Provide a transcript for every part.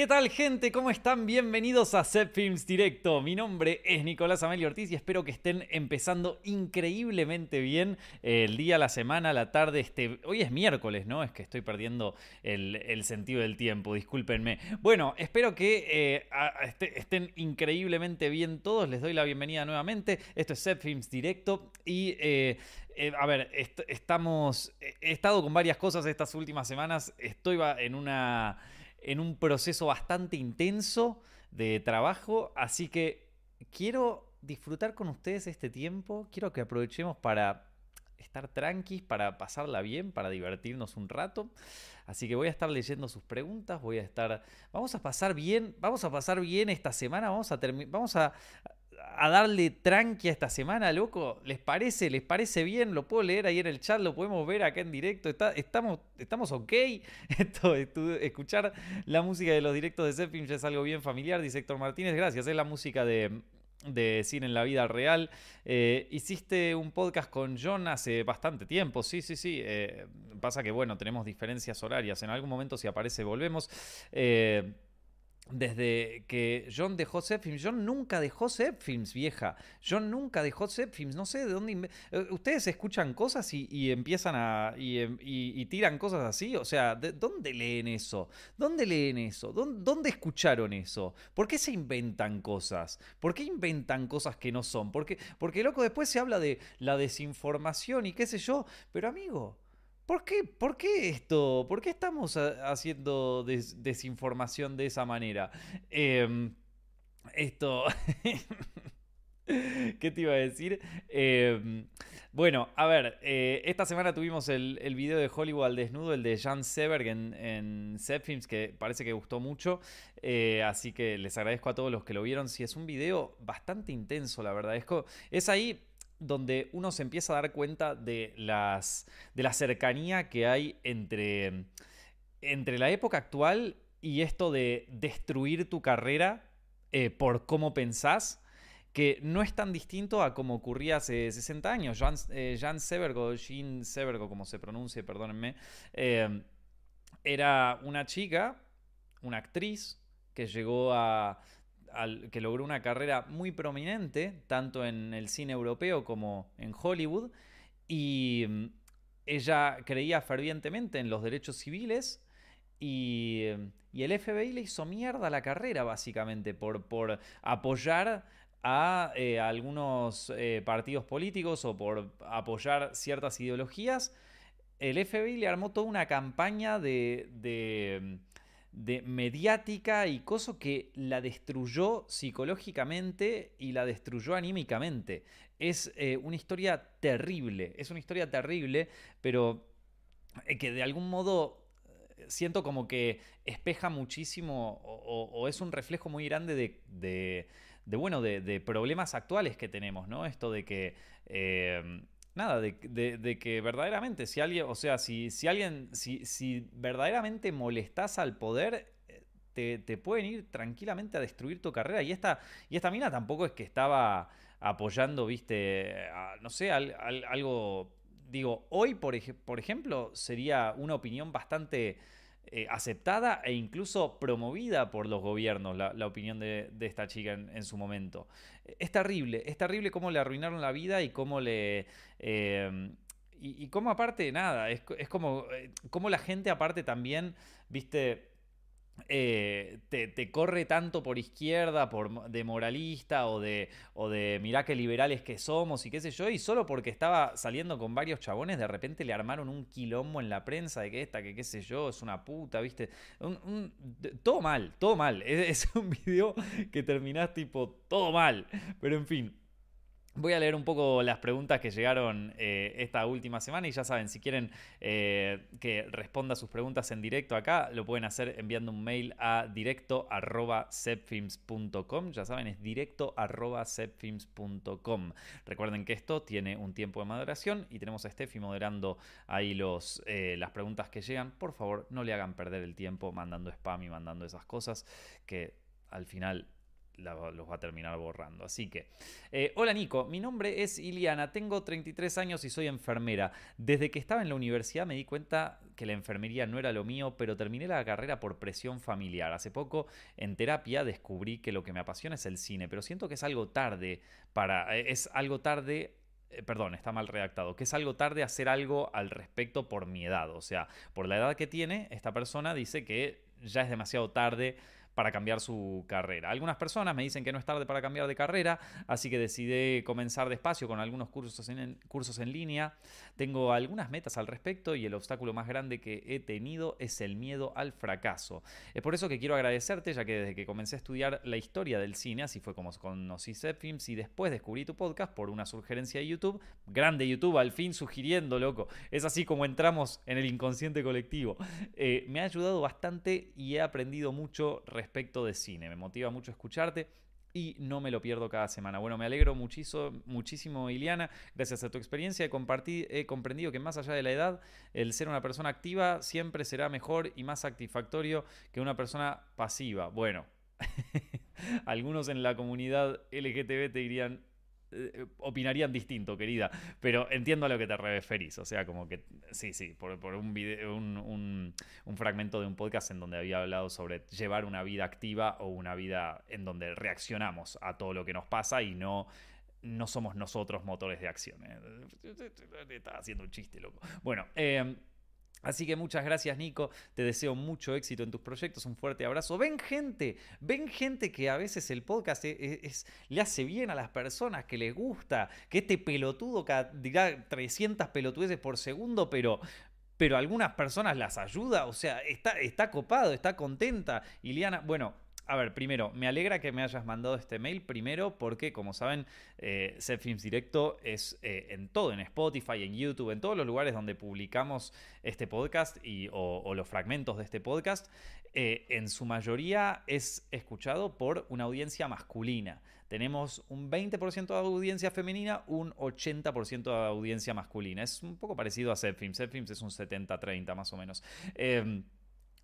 ¿Qué tal gente? ¿Cómo están? Bienvenidos a Set Films Directo. Mi nombre es Nicolás Amelio Ortiz y espero que estén empezando increíblemente bien el día, la semana, la tarde. Este... Hoy es miércoles, ¿no? Es que estoy perdiendo el, sentido del tiempo, discúlpenme. Bueno, espero que eh, este, estén increíblemente bien todos. Les doy la bienvenida nuevamente. Esto es Set Films Directo y... Eh, eh, a ver, estamos. He estado con varias cosas estas últimas semanas. Estoy en una en un proceso bastante intenso de trabajo, así que quiero disfrutar con ustedes este tiempo, quiero que aprovechemos para estar tranquis, para pasarla bien, para divertirnos un rato. Así que voy a estar leyendo sus preguntas, voy a estar vamos a pasar bien, vamos a pasar bien esta semana, vamos a vamos a a darle tranqui a esta semana, loco. ¿Les parece? ¿Les parece bien? Lo puedo leer ahí en el chat, lo podemos ver acá en directo. estamos, estamos ok. Esto, escuchar la música de los directos de ya es algo bien familiar, dice Héctor Martínez. Gracias, es la música de, cine en la vida real. Eh, hiciste un podcast con John hace bastante tiempo, sí, sí, sí. Eh, pasa que, bueno, tenemos diferencias horarias. En algún momento, si aparece, volvemos. Eh, desde que John dejó Films, John nunca dejó Films, vieja. John nunca dejó Films, no sé de dónde. Eh, ustedes escuchan cosas y, empiezan a. Y, tiran cosas así. O sea, ¿de ¿dónde leen eso? ¿Dónde leen eso? ¿Dónde, escucharon eso? ¿Por qué se inventan cosas? ¿Por qué inventan cosas que no son? Porque, porque loco, después se habla de la desinformación y qué sé yo. Pero amigo. ¿Por qué, ¿Por qué esto? ¿Por qué estamos haciendo desinformación de esa manera? Em, esto... ¿Qué te iba a decir? Em, bueno, a ver, eh, esta semana tuvimos el, video de Hollywood al desnudo, el de Jan Seberg en, en que parece que gustó mucho. Eh, así que les agradezco a todos los que lo vieron. Sí, es un video bastante intenso, la verdad. Es, es ahí donde uno se empieza a dar cuenta de, las, de la cercanía que hay entre, entre la época actual y esto de destruir tu carrera eh, por cómo pensás, que no es tan distinto a como ocurría hace 60 años. Jan, eh, Severgo, Jean Severgo, como se pronuncie, perdónenme, eh, era una chica, una actriz, que llegó a que logró una carrera muy prominente, tanto en el cine europeo como en Hollywood, y mm, ella creía fervientemente en los derechos civiles y, el FBI le hizo mierda a la carrera, básicamente, por, por apoyar a, eh, algunos eh, partidos políticos o por apoyar ciertas ideologías. El FBI le armó toda una campaña de de mediática y cosa que la destruyó psicológicamente y la destruyó anímicamente. Es eh, una historia terrible, es una historia terrible, pero eh, que de algún modo eh, siento como que espeja muchísimo o, es un reflejo muy grande de, de, bueno, de, problemas actuales que tenemos, ¿no? Esto de que nada, de, que verdaderamente, si alguien, o sea, si, si alguien, si, si verdaderamente molestas al poder, eh, te, pueden ir tranquilamente a destruir tu carrera. Y esta, y esta mina tampoco es que estaba apoyando, viste, no sé, algo, digo, hoy, por, por ejemplo, sería una opinión bastante eh, aceptada e incluso promovida por los gobiernos la, opinión de, esta chica en, su momento. Es terrible, es terrible cómo le arruinaron la vida y cómo le... Eh, y, cómo aparte, nada, es, como, eh, como la gente aparte también, viste, eh, te, corre tanto por izquierda, por, de moralista o de, o de mirá qué liberales que somos y qué sé yo, y solo porque estaba saliendo con varios chabones, de repente le armaron un quilombo en la prensa de que esta, que qué sé yo, es una puta, ¿viste? todo mal, todo mal. Es, es un video que terminás tipo todo mal, pero en fin. Voy a leer un poco las preguntas que llegaron eh, esta última semana y ya saben, si quieren eh, que responda sus preguntas en directo acá, lo pueden hacer enviando un mail a directo Ya saben, es directo Recuerden que esto tiene un tiempo de maduración y tenemos a Steffi moderando ahí los, eh, las preguntas que llegan. Por favor, no le hagan perder el tiempo mandando spam y mandando esas cosas que al final los va a terminar borrando. Así que, eh, hola Nico, mi nombre es Iliana, tengo 33 años y soy enfermera. Desde que estaba en la universidad me di cuenta que la enfermería no era lo mío, pero terminé la carrera por presión familiar. Hace poco en terapia descubrí que lo que me apasiona es el cine, pero siento que es algo tarde para... Eh, es algo tarde eh, perdón, está mal redactado, que es algo tarde hacer algo al respecto por mi edad. O sea, por la edad que tiene, esta persona dice que ya es demasiado tarde para cambiar su carrera. Algunas personas me dicen que no es tarde para cambiar de carrera, así que decidí comenzar despacio con algunos cursos en, cursos en línea. Tengo algunas metas al respecto y el obstáculo más grande que he tenido es el miedo al fracaso. Es por eso que quiero agradecerte, ya que desde que comencé a estudiar la historia del cine, así fue como conocí Films y después descubrí tu podcast por una sugerencia de YouTube. Grande YouTube, al fin sugiriendo, loco. Es así como entramos en el inconsciente colectivo. Eh, me ha ayudado bastante y he aprendido mucho respecto de cine. Me motiva mucho escucharte y no me lo pierdo cada semana. Bueno, me alegro muchísimo, muchísimo Iliana. Gracias a tu experiencia he comprendido que más allá de la edad, el ser una persona activa siempre será mejor y más satisfactorio que una persona pasiva. Bueno, algunos en la comunidad LGTB te dirían, eh, opinarían distinto, querida. Pero entiendo a lo que te referís. O sea, como que sí, sí, por, un, video, un, fragmento de un podcast en donde había hablado sobre llevar una vida activa o una vida en donde reaccionamos a todo lo que nos pasa y no no somos nosotros motores de acción. ¿eh? Estaba haciendo un chiste, loco. Bueno, eh, Así que muchas gracias Nico, te deseo mucho éxito en tus proyectos, un fuerte abrazo. Ven gente, ven gente que a veces el podcast es, le hace bien a las personas, que les gusta, que este pelotudo diga 300 pelotudeces por segundo, pero, pero algunas personas las ayuda, o sea, está, está copado, está contenta. Iliana, bueno, a ver, primero, me alegra que me hayas mandado este mail. Primero, porque, como saben, eh, Films Directo es eh, en todo, en Spotify, en YouTube, en todos los lugares donde publicamos este podcast y, o, los fragmentos de este podcast. Eh, en su es escuchado por una audiencia masculina. Tenemos un 20% de audiencia femenina, un 80% de audiencia masculina. Es un poco parecido a Zepfilms. Zepfilms es un 70-30 más o menos. Em,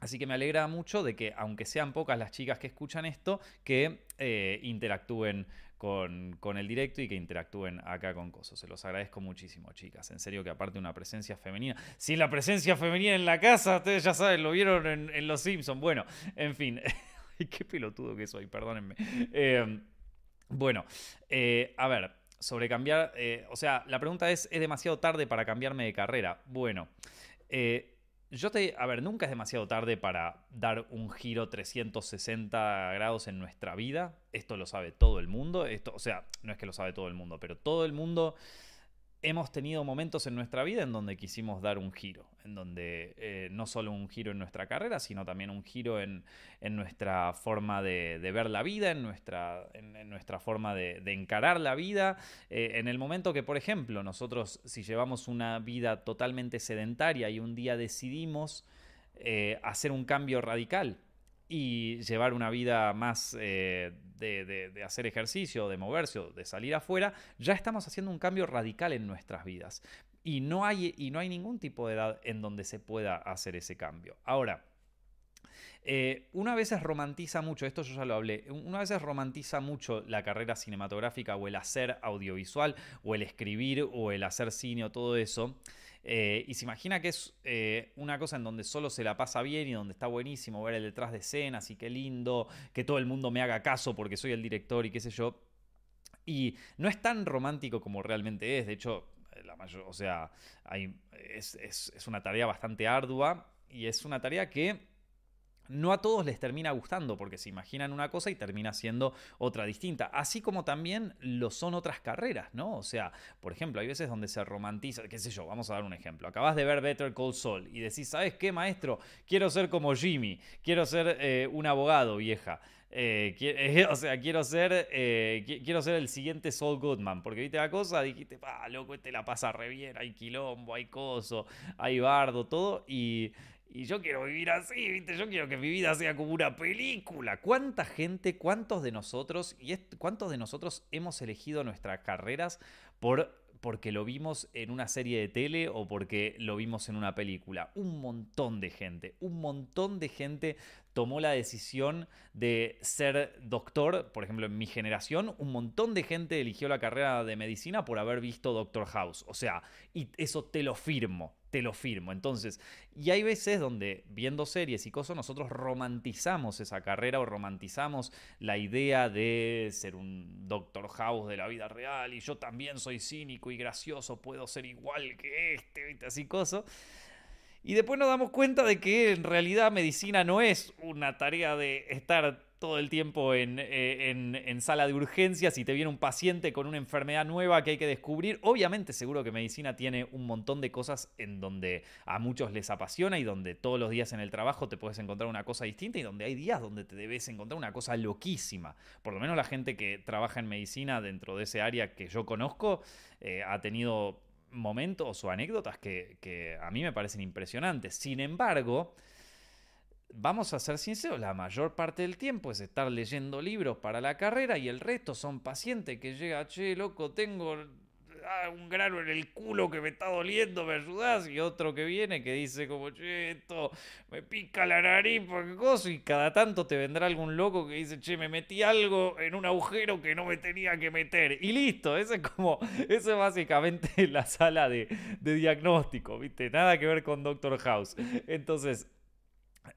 Así que me alegra mucho de que, aunque sean pocas las chicas que escuchan esto, que eh, interactúen con, el directo y que interactúen acá con Coso. Se los agradezco muchísimo, chicas. En serio que aparte una presencia femenina. Sin la presencia femenina en la casa, ustedes ya saben, lo vieron en, Los Simpsons. Bueno, en fin. Qué pelotudo que soy, perdónenme. Em, bueno, eh, a ver, sobre cambiar. Eh, o sea, la pregunta es: ¿es demasiado tarde para cambiarme de carrera? Bueno, yo te, a ver, nunca es demasiado tarde para dar un giro 360 grados en nuestra vida. Esto lo sabe todo el mundo. Esto, o sea, no es que lo sabe todo el mundo, pero todo el mundo hemos tenido momentos en nuestra vida en donde quisimos dar un giro, en donde eh, no solo un giro en nuestra carrera, sino también un giro en, nuestra forma de, ver la vida, en nuestra, forma de, encarar la vida. Eh, en el momento que, por ejemplo, nosotros si llevamos una vida totalmente sedentaria y un día decidimos eh, hacer un cambio radical, y llevar una vida más eh, de, hacer ejercicio, de moverse o de salir afuera, ya estamos haciendo un cambio radical en nuestras vidas. Y no hay, y no hay ningún tipo de edad en donde se pueda hacer ese cambio. Ahora, eh, una vez romantiza mucho, esto yo ya lo hablé, una vez romantiza mucho la carrera cinematográfica o el hacer audiovisual o el escribir o el hacer cine o todo eso. Eh, y se imagina que es eh, una cosa en donde solo se la pasa bien y donde está buenísimo ver el detrás de escenas y qué lindo, que todo el mundo me haga caso porque soy el director y qué sé yo. Y no es tan romántico como realmente es, de hecho, la mayor, o sea, es, es una tarea bastante ardua y es una tarea que no a todos les termina gustando porque se imaginan una cosa y termina siendo otra distinta. Así como también lo son otras carreras, ¿no? O sea, por ejemplo, hay veces donde se romantiza, qué sé yo, vamos a dar un ejemplo. Acabas de ver Better Call Saul y decís, ¿sabes qué, maestro? Quiero ser como Jimmy, quiero ser eh, un abogado, vieja. Eh, o sea, quiero ser, eh, quiero ser el siguiente Saul Goodman, porque viste la cosa, dijiste, pa, loco, este la pasa re bien, hay quilombo, hay coso, hay bardo, todo, y y yo quiero vivir así, ¿viste? Yo quiero que mi vida sea como una película. ¿Cuánta gente, cuántos de nosotros, y cuántos de nosotros hemos elegido nuestras carreras por porque lo vimos en una serie de tele o porque lo vimos en una película. Un montón de gente, un montón de gente tomó la decisión de ser doctor. Por ejemplo, en mi generación, un montón de gente eligió la carrera de medicina por haber visto Doctor House. O sea, y eso te lo firmo, te lo firmo. Entonces, y hay veces donde viendo series y cosas, nosotros romantizamos esa carrera o romantizamos la idea de ser un Doctor House de la vida real y yo también soy cínico y gracioso, puedo ser igual que este, así cosas. Y después nos damos cuenta de que en realidad medicina no es una tarea de estar todo el tiempo eh, en, sala de urgencias y te viene un paciente con una enfermedad nueva que hay que descubrir. Obviamente seguro que medicina tiene un montón de cosas en donde a muchos les apasiona y donde todos los días en el trabajo te puedes encontrar una cosa distinta y donde hay días donde te debes encontrar una cosa loquísima. Por lo menos la gente que trabaja en medicina dentro de ese área que yo conozco eh, ha tenido momentos o anécdotas que, a mí me parecen impresionantes. Sin embargo, vamos a ser sinceros, la mayor parte del tiempo es estar leyendo libros para la carrera y el resto son pacientes que llega, che, loco, tengo Ah, un grano en el culo que me está doliendo, ¿me ayudás? Y otro que viene que dice como, che, esto me pica la nariz, porque cosa, y cada tanto te vendrá algún loco que dice, che, me metí algo en un agujero que no me tenía que meter. Y listo, ese es como, eso es básicamente la sala de, de diagnóstico, ¿viste? Nada que ver con Doctor House. Entonces,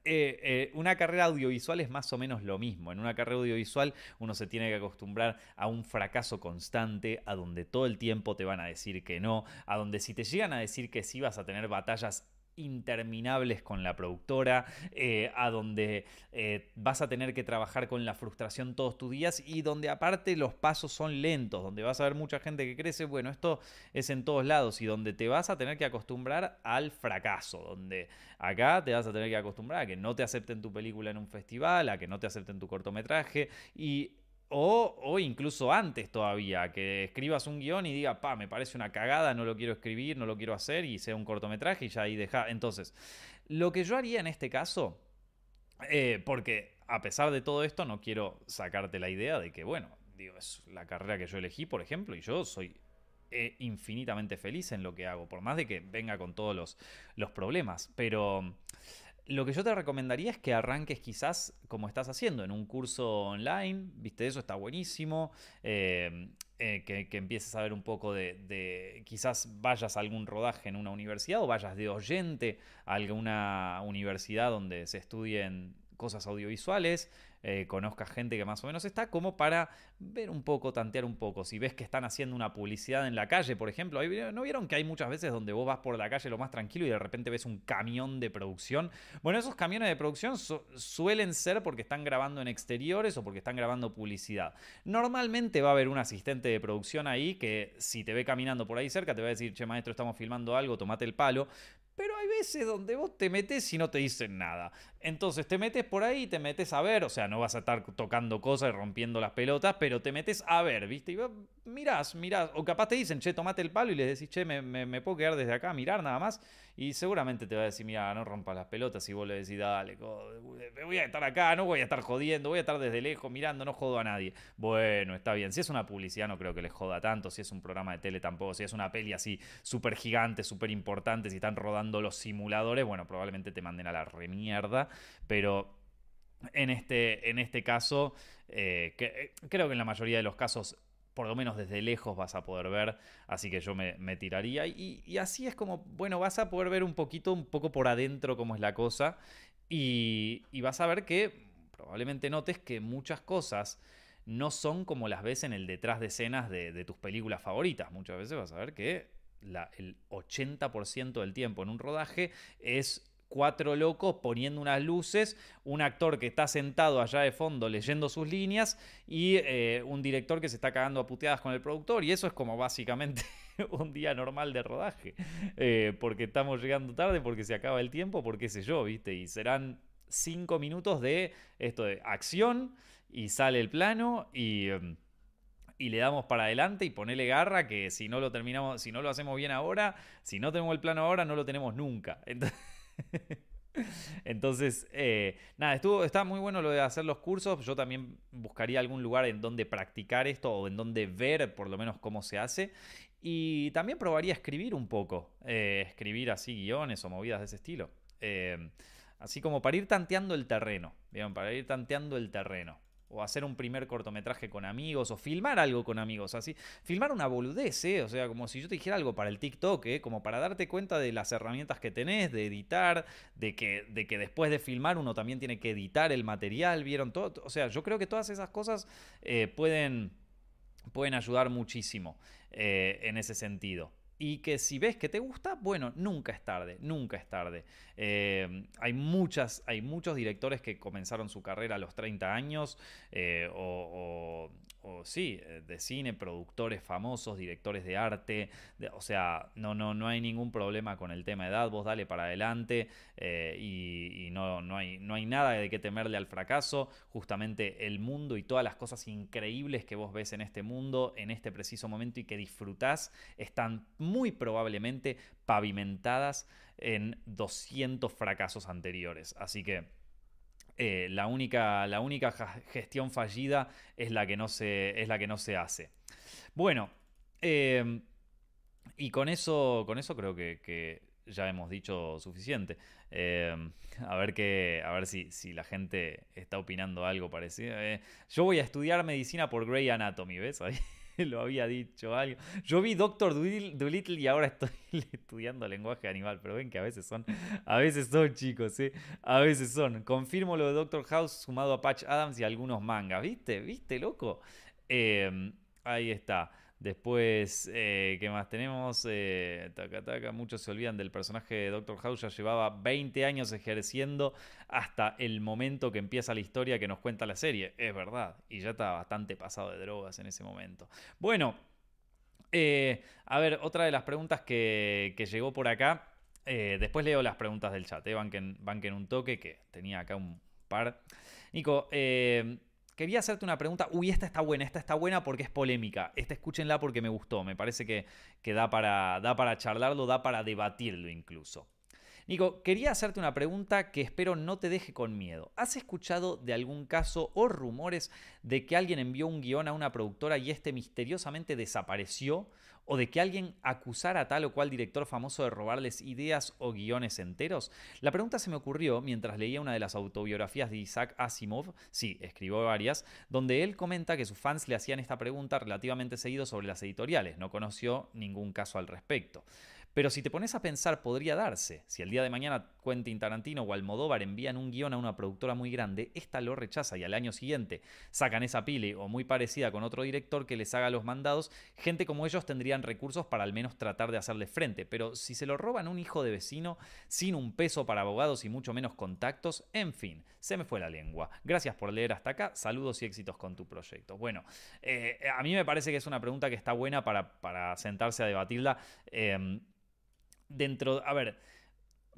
eh, eh, una carrera audiovisual es más o menos lo mismo. En una carrera audiovisual uno se tiene que acostumbrar a un fracaso constante, a donde todo el tiempo te van a decir que no, a donde si te llegan a decir que sí vas a tener batallas interminables con la productora, eh, a donde eh, vas a tener que trabajar con la frustración todos tus días y donde aparte los pasos son lentos, donde vas a ver mucha gente que crece, bueno, esto es en todos lados y donde te vas a tener que acostumbrar al fracaso, donde acá te vas a tener que acostumbrar a que no te acepten tu película en un festival, a que no te acepten tu cortometraje y o, incluso antes todavía, que escribas un guion y diga, pa, me parece una cagada, no lo quiero escribir, no lo quiero hacer y sea un cortometraje y ya ahí deja. Entonces, lo que yo haría en este caso, eh, porque a pesar de todo esto, no quiero sacarte la idea de que, bueno, digo, es la carrera que yo elegí, por ejemplo, y yo soy eh, infinitamente feliz en lo que hago, por más de que venga con todos los, los problemas, pero lo que yo te recomendaría es que arranques quizás como estás haciendo, en un curso online, viste, eso está buenísimo, eh, eh, que, empieces a ver un poco de, quizás vayas a algún rodaje en una universidad o vayas de oyente a alguna universidad donde se estudien cosas audiovisuales, eh, conozcas gente que más o menos está, como para ver un poco, tantear un poco. Si ves que están haciendo una publicidad en la calle, por ejemplo, ¿no vieron que hay muchas veces donde vos vas por la calle lo más tranquilo y de repente ves un camión de producción? Bueno, esos camiones de producción suelen ser porque están grabando en exteriores o porque están grabando publicidad. Normalmente va a haber un asistente de producción ahí que si te ve caminando por ahí cerca te va a decir, che maestro, estamos filmando algo, tomate el palo. Pero hay veces donde vos te metes y no te dicen nada. Entonces te metes por ahí, te metes a ver, o sea, no vas a estar tocando cosas y rompiendo las pelotas, pero te metes a ver, ¿viste? Y mirás, mirás, o capaz te dicen, che, tomate el palo y les decís, che, me, me, puedo quedar desde acá a mirar nada más. Y seguramente te va a decir, mira, no rompas las pelotas y vos le decís, dale, voy a estar acá, no voy a estar jodiendo, voy a estar desde lejos mirando, no jodo a nadie. Bueno, está bien, si es una publicidad no creo que les joda tanto, si es un programa de tele tampoco, si es una peli así súper gigante, súper importante, si están rodando los simuladores, bueno, probablemente te manden a la remierda, pero en este, en este caso, eh, eh, creo que en la mayoría de los casos por lo menos desde lejos vas a poder ver, así que yo me, tiraría. Y, así es como, bueno, vas a poder ver un poquito, un poco por adentro cómo es la cosa, y, vas a ver que probablemente notes que muchas cosas no son como las ves en el detrás de escenas de, tus películas favoritas. Muchas veces vas a ver que el 80% del tiempo en un rodaje es cuatro locos poniendo unas luces, un actor que está sentado allá de fondo leyendo sus líneas y eh, un director que se está cagando a puteadas con el productor. Y eso es como básicamente un día normal de rodaje. Eh, porque estamos llegando tarde, porque se acaba el tiempo, porque sé yo, ¿viste? Y serán cinco minutos de esto de acción y sale el plano y... Em, y le damos para adelante y ponele garra que si no lo terminamos, si no lo hacemos bien ahora, si no tenemos el plano ahora, no lo tenemos nunca. Entonces, Entonces, eh, nada, estuvo, está muy bueno lo de hacer los cursos. Yo también buscaría algún lugar en donde practicar esto o en donde ver por lo menos cómo se hace. Y también probaría escribir un poco, eh, escribir así guiones o movidas de ese estilo. Eh, Así como para ir tanteando el terreno. Para ir tanteando el terreno o hacer un primer cortometraje con amigos, o filmar algo con amigos, así. Filmar una boludez, ¿eh? O sea, como si yo te dijera algo para el TikTok, ¿eh? Como para darte cuenta de las herramientas que tenés, de editar, de que, de que después de filmar uno también tiene que editar el material, ¿vieron? Todo, o sea, yo creo que todas esas cosas eh, pueden, pueden ayudar muchísimo eh, en ese sentido y que si ves que te gusta, bueno, nunca es tarde, nunca es tarde. Eh, hay, muchas, hay muchos directores que comenzaron su carrera a los 30 años eh, sí, eh, de cine, productores famosos, directores de arte, o sea, no, no, no hay ningún problema con el tema de edad, vos dale para adelante eh, y, no, no, hay, no hay nada de qué temerle al fracaso, justamente el mundo y todas las cosas increíbles que vos ves en este mundo, en este preciso momento y que disfrutás, están muy probablemente pavimentadas en 200 fracasos anteriores, así que... Eh, la, única, la única gestión fallida es la que no se, es la que no se hace. Bueno, em, y con eso, con eso creo que, ya hemos dicho suficiente. Em, a ver, que, a ver si, si, la gente está opinando algo parecido. Eh, yo voy a estudiar medicina por Grey Anatomy, ¿ves? Ahí. lo había dicho algo. Yo vi Doctor Dolittle y ahora estoy estudiando lenguaje animal, pero ven que a veces son, a veces son chicos, ¿eh? A veces son. Confirmo lo de Doctor House sumado a Patch Adams y algunos mangas, ¿viste? ¿Viste, loco? Em, ahí está. Después, eh, ¿qué más tenemos? Eh, muchos se olvidan del personaje de Doctor House, ya llevaba 20 años ejerciendo hasta el momento que empieza la historia que nos cuenta la serie. Es verdad, y ya estaba bastante pasado de drogas en ese momento. Bueno, eh, a ver, otra de las preguntas que, llegó por acá. después leo las preguntas del chat, banquen, banquen un toque, que tenía acá un par. Nico, quería hacerte una pregunta. Uy, esta está buena, esta está buena porque es polémica. Esta escúchenla porque me gustó. Me parece que, que da, para, da para charlarlo, da para debatirlo incluso. Nico, quería hacerte una pregunta que espero no te deje con miedo. ¿Has escuchado de algún caso o rumores de que alguien envió un guion a una productora y este misteriosamente desapareció? ¿O de que alguien acusara a tal o cual director famoso de robarles ideas o guiones enteros? La pregunta se me ocurrió mientras leía una de las autobiografías de Isaac Asimov, sí, escribió varias, donde él comenta que sus fans le hacían esta pregunta relativamente seguido sobre las editoriales. No conoció ningún caso al respecto. Pero si te pones a pensar, podría darse. Si el día de mañana Quentin Tarantino o Almodóvar envían un guion a una productora muy grande, esta lo rechaza y al año siguiente sacan esa pile o muy parecida con otro director que les haga los mandados, gente como ellos tendrían recursos para al menos tratar de hacerle frente. Pero si se lo roban un hijo de vecino, sin un peso para abogados y mucho menos contactos, en fin, se me fue la lengua. Gracias por leer hasta acá, saludos y éxitos con tu proyecto. Bueno, eh, a mí me parece que es una pregunta que está buena para, sentarse a debatirla. Em, dentro, a ver,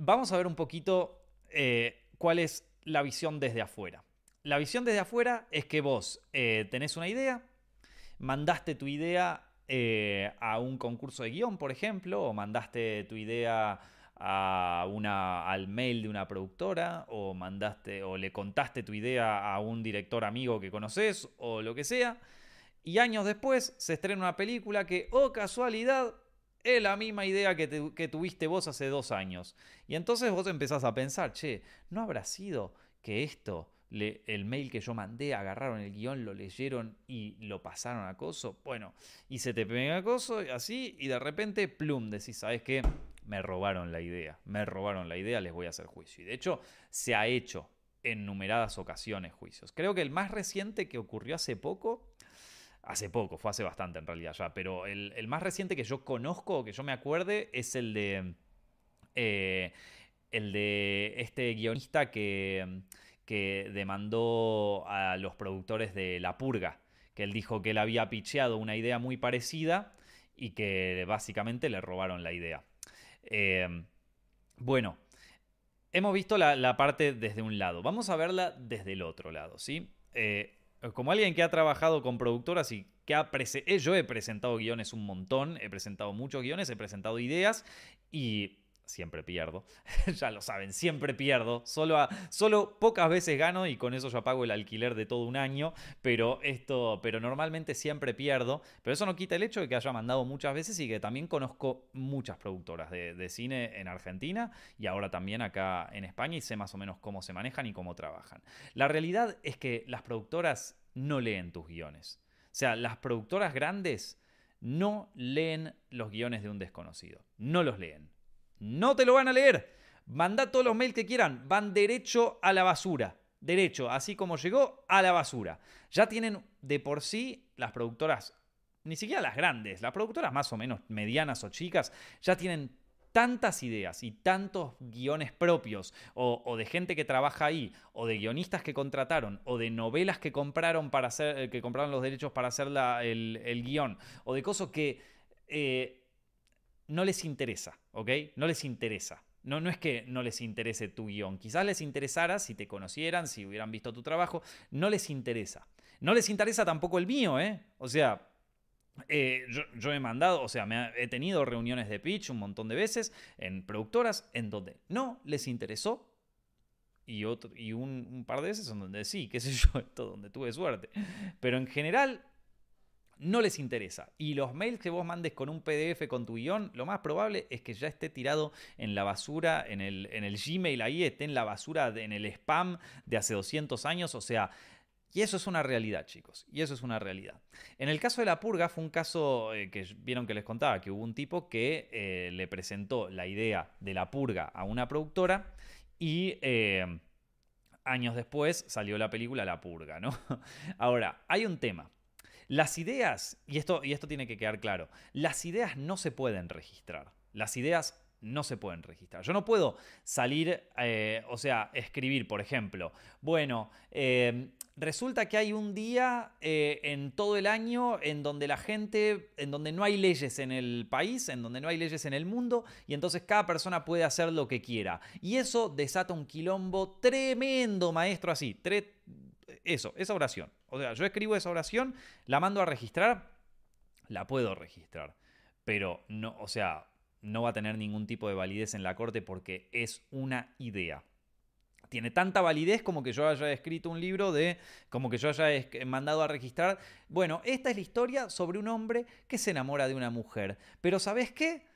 vamos a ver un poquito eh, cuál es la visión desde afuera. La visión desde afuera es que vos eh, tenés una idea, mandaste tu idea eh, a un concurso de guion, por ejemplo, o mandaste tu idea a una, al mail de una productora, o mandaste, o le contaste tu idea a un director amigo que conoces, o lo que sea. Y años después se estrena una película que, oh casualidad, es la misma idea que, tuviste vos hace dos años. Y entonces vos empezás a pensar, che, ¿no habrá sido que esto, el mail que yo mandé, agarraron el guion, lo leyeron y lo pasaron a acoso? Bueno, y se te pega acoso así y de repente, plum, decís, ¿sabes qué? Me robaron la idea, me robaron la idea, les voy a hacer juicio. Y de hecho, se ha hecho en numeradas ocasiones juicios. Creo que el más reciente que ocurrió hace poco hace poco, fue hace bastante en realidad ya, pero el, más reciente que yo conozco, que yo me acuerde, es el de... Eh, el de este guionista que, que demandó a los productores de La Purga, que él dijo que él había picheado una idea muy parecida y que básicamente le robaron la idea. Eh, bueno, hemos visto la, parte desde un lado, vamos a verla desde el otro lado, ¿sí? Eh, como alguien que ha trabajado con productoras y que ha eh, yo he presentado guiones un montón, he presentado muchos guiones, he presentado ideas y siempre pierdo. ya lo saben, siempre pierdo. Solo, solo pocas veces gano y con eso ya pago el alquiler de todo un año. Pero esto, pero normalmente siempre pierdo. Pero eso no quita el hecho de que haya mandado muchas veces y que también conozco muchas productoras de, de cine en Argentina y ahora también acá en España y sé más o menos cómo se manejan y cómo trabajan. La realidad es que las productoras no leen tus guiones. O sea, las productoras grandes no leen los guiones de un desconocido. No los leen. No te lo van a leer. Manda todos los mails que quieran. Van derecho a la basura. Derecho, así como llegó, a la basura. Ya tienen de por sí las productoras, ni siquiera las grandes, las productoras más o menos medianas o chicas, ya tienen tantas ideas y tantos guiones propios, o, de gente que trabaja ahí, o de guionistas que contrataron, o de novelas que compraron para hacer, eh, que compraron los derechos para hacer el, guion, o de cosas que eh, no les interesa, ¿ok? No les interesa. No, no es que no les interese tu guion. Quizás les interesara si te conocieran, si hubieran visto tu trabajo. No les interesa. No les interesa tampoco el mío, ¿eh? O sea, eh, yo, he mandado, o sea, me he tenido reuniones de pitch un montón de veces en productoras en donde no les interesó y, otro, y un, par de veces en donde sí, qué sé yo, esto donde tuve suerte. Pero en general no les interesa. Y los mails que vos mandes con un PDF con tu guion, lo más probable es que ya esté tirado en la basura, en el, en el Gmail ahí, esté en la basura, en el spam de hace 200 años. O sea, y eso es una realidad, chicos. Y eso es una realidad. En el caso de la purga fue un caso eh, que vieron que les contaba, que hubo un tipo que eh, le presentó la idea de la purga a una productora y eh, años después salió la película La purga, ¿no? Ahora, hay un tema. Las ideas, y esto, y esto tiene que quedar claro, las ideas no se pueden registrar. Las ideas no se pueden registrar. Yo no puedo salir, o sea, escribir, por ejemplo, bueno, resulta que hay un día eh, en todo el año en donde la gente, en donde no hay leyes en el país, en donde no hay leyes en el mundo, y entonces cada persona puede hacer lo que quiera. Y eso desata un quilombo tremendo, maestro, así. Eso, esa oración. O sea, yo escribo esa oración, la mando a registrar, la puedo registrar. Pero no, o sea, no va a tener ningún tipo de validez en la corte porque es una idea tiene tanta validez como que yo haya escrito un libro de, como que yo haya mandado a registrar. Bueno, esta es la historia sobre un hombre que se enamora de una mujer. Pero ¿sabes qué?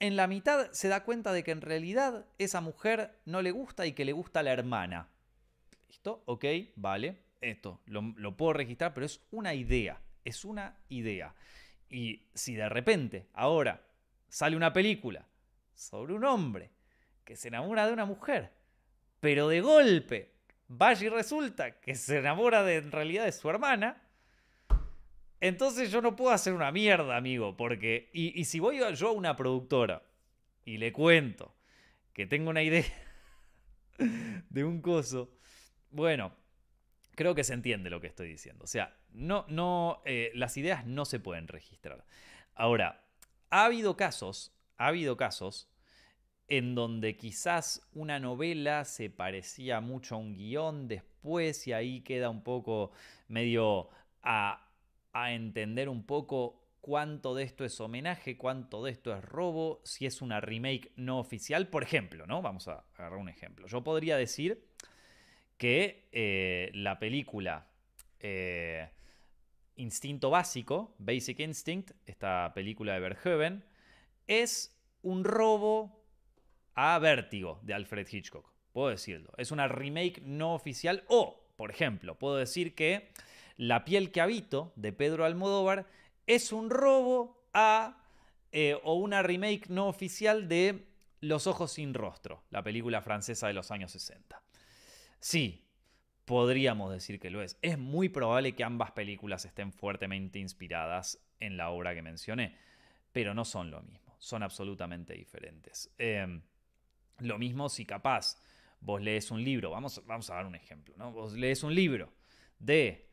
En la mitad se da cuenta de que en realidad esa mujer no le gusta y que le gusta la hermana. ¿Listo? Ok, vale. Esto lo, puedo registrar, pero es una idea. Es una idea. Y si de repente ahora sale una película sobre un hombre que se enamora de una mujer pero de golpe, vaya y resulta que se enamora de, en realidad de su hermana. Entonces yo no puedo hacer una mierda, amigo, porque... Y, si voy yo a una productora y le cuento que tengo una idea de un coso, bueno, creo que se entiende lo que estoy diciendo. O sea, no, no, eh, las ideas no se pueden registrar. Ahora, ha habido casos, ha habido casos en donde quizás una novela se parecía mucho a un guion después y ahí queda un poco medio a, entender un poco cuánto de esto es homenaje, cuánto de esto es robo, si es una remake no oficial, por ejemplo, ¿no? Vamos a agarrar un ejemplo. Yo podría decir que eh, la película eh, Instinto Básico, Basic Instinct, esta película de Verhoeven, es un robo a Vértigo de Alfred Hitchcock. Puedo decirlo. Es una remake no oficial. O, por ejemplo, puedo decir que La piel que habito de Pedro Almodóvar es un robo a. Eh, o una remake no oficial de Los ojos sin rostro, la película francesa de los años 60. Sí, podríamos decir que lo es. Es muy probable que ambas películas estén fuertemente inspiradas en la obra que mencioné, pero no son lo mismo, son absolutamente diferentes. Eh, lo mismo si capaz vos lees un libro, vamos, vamos a dar un ejemplo, ¿no? Vos lees un libro de...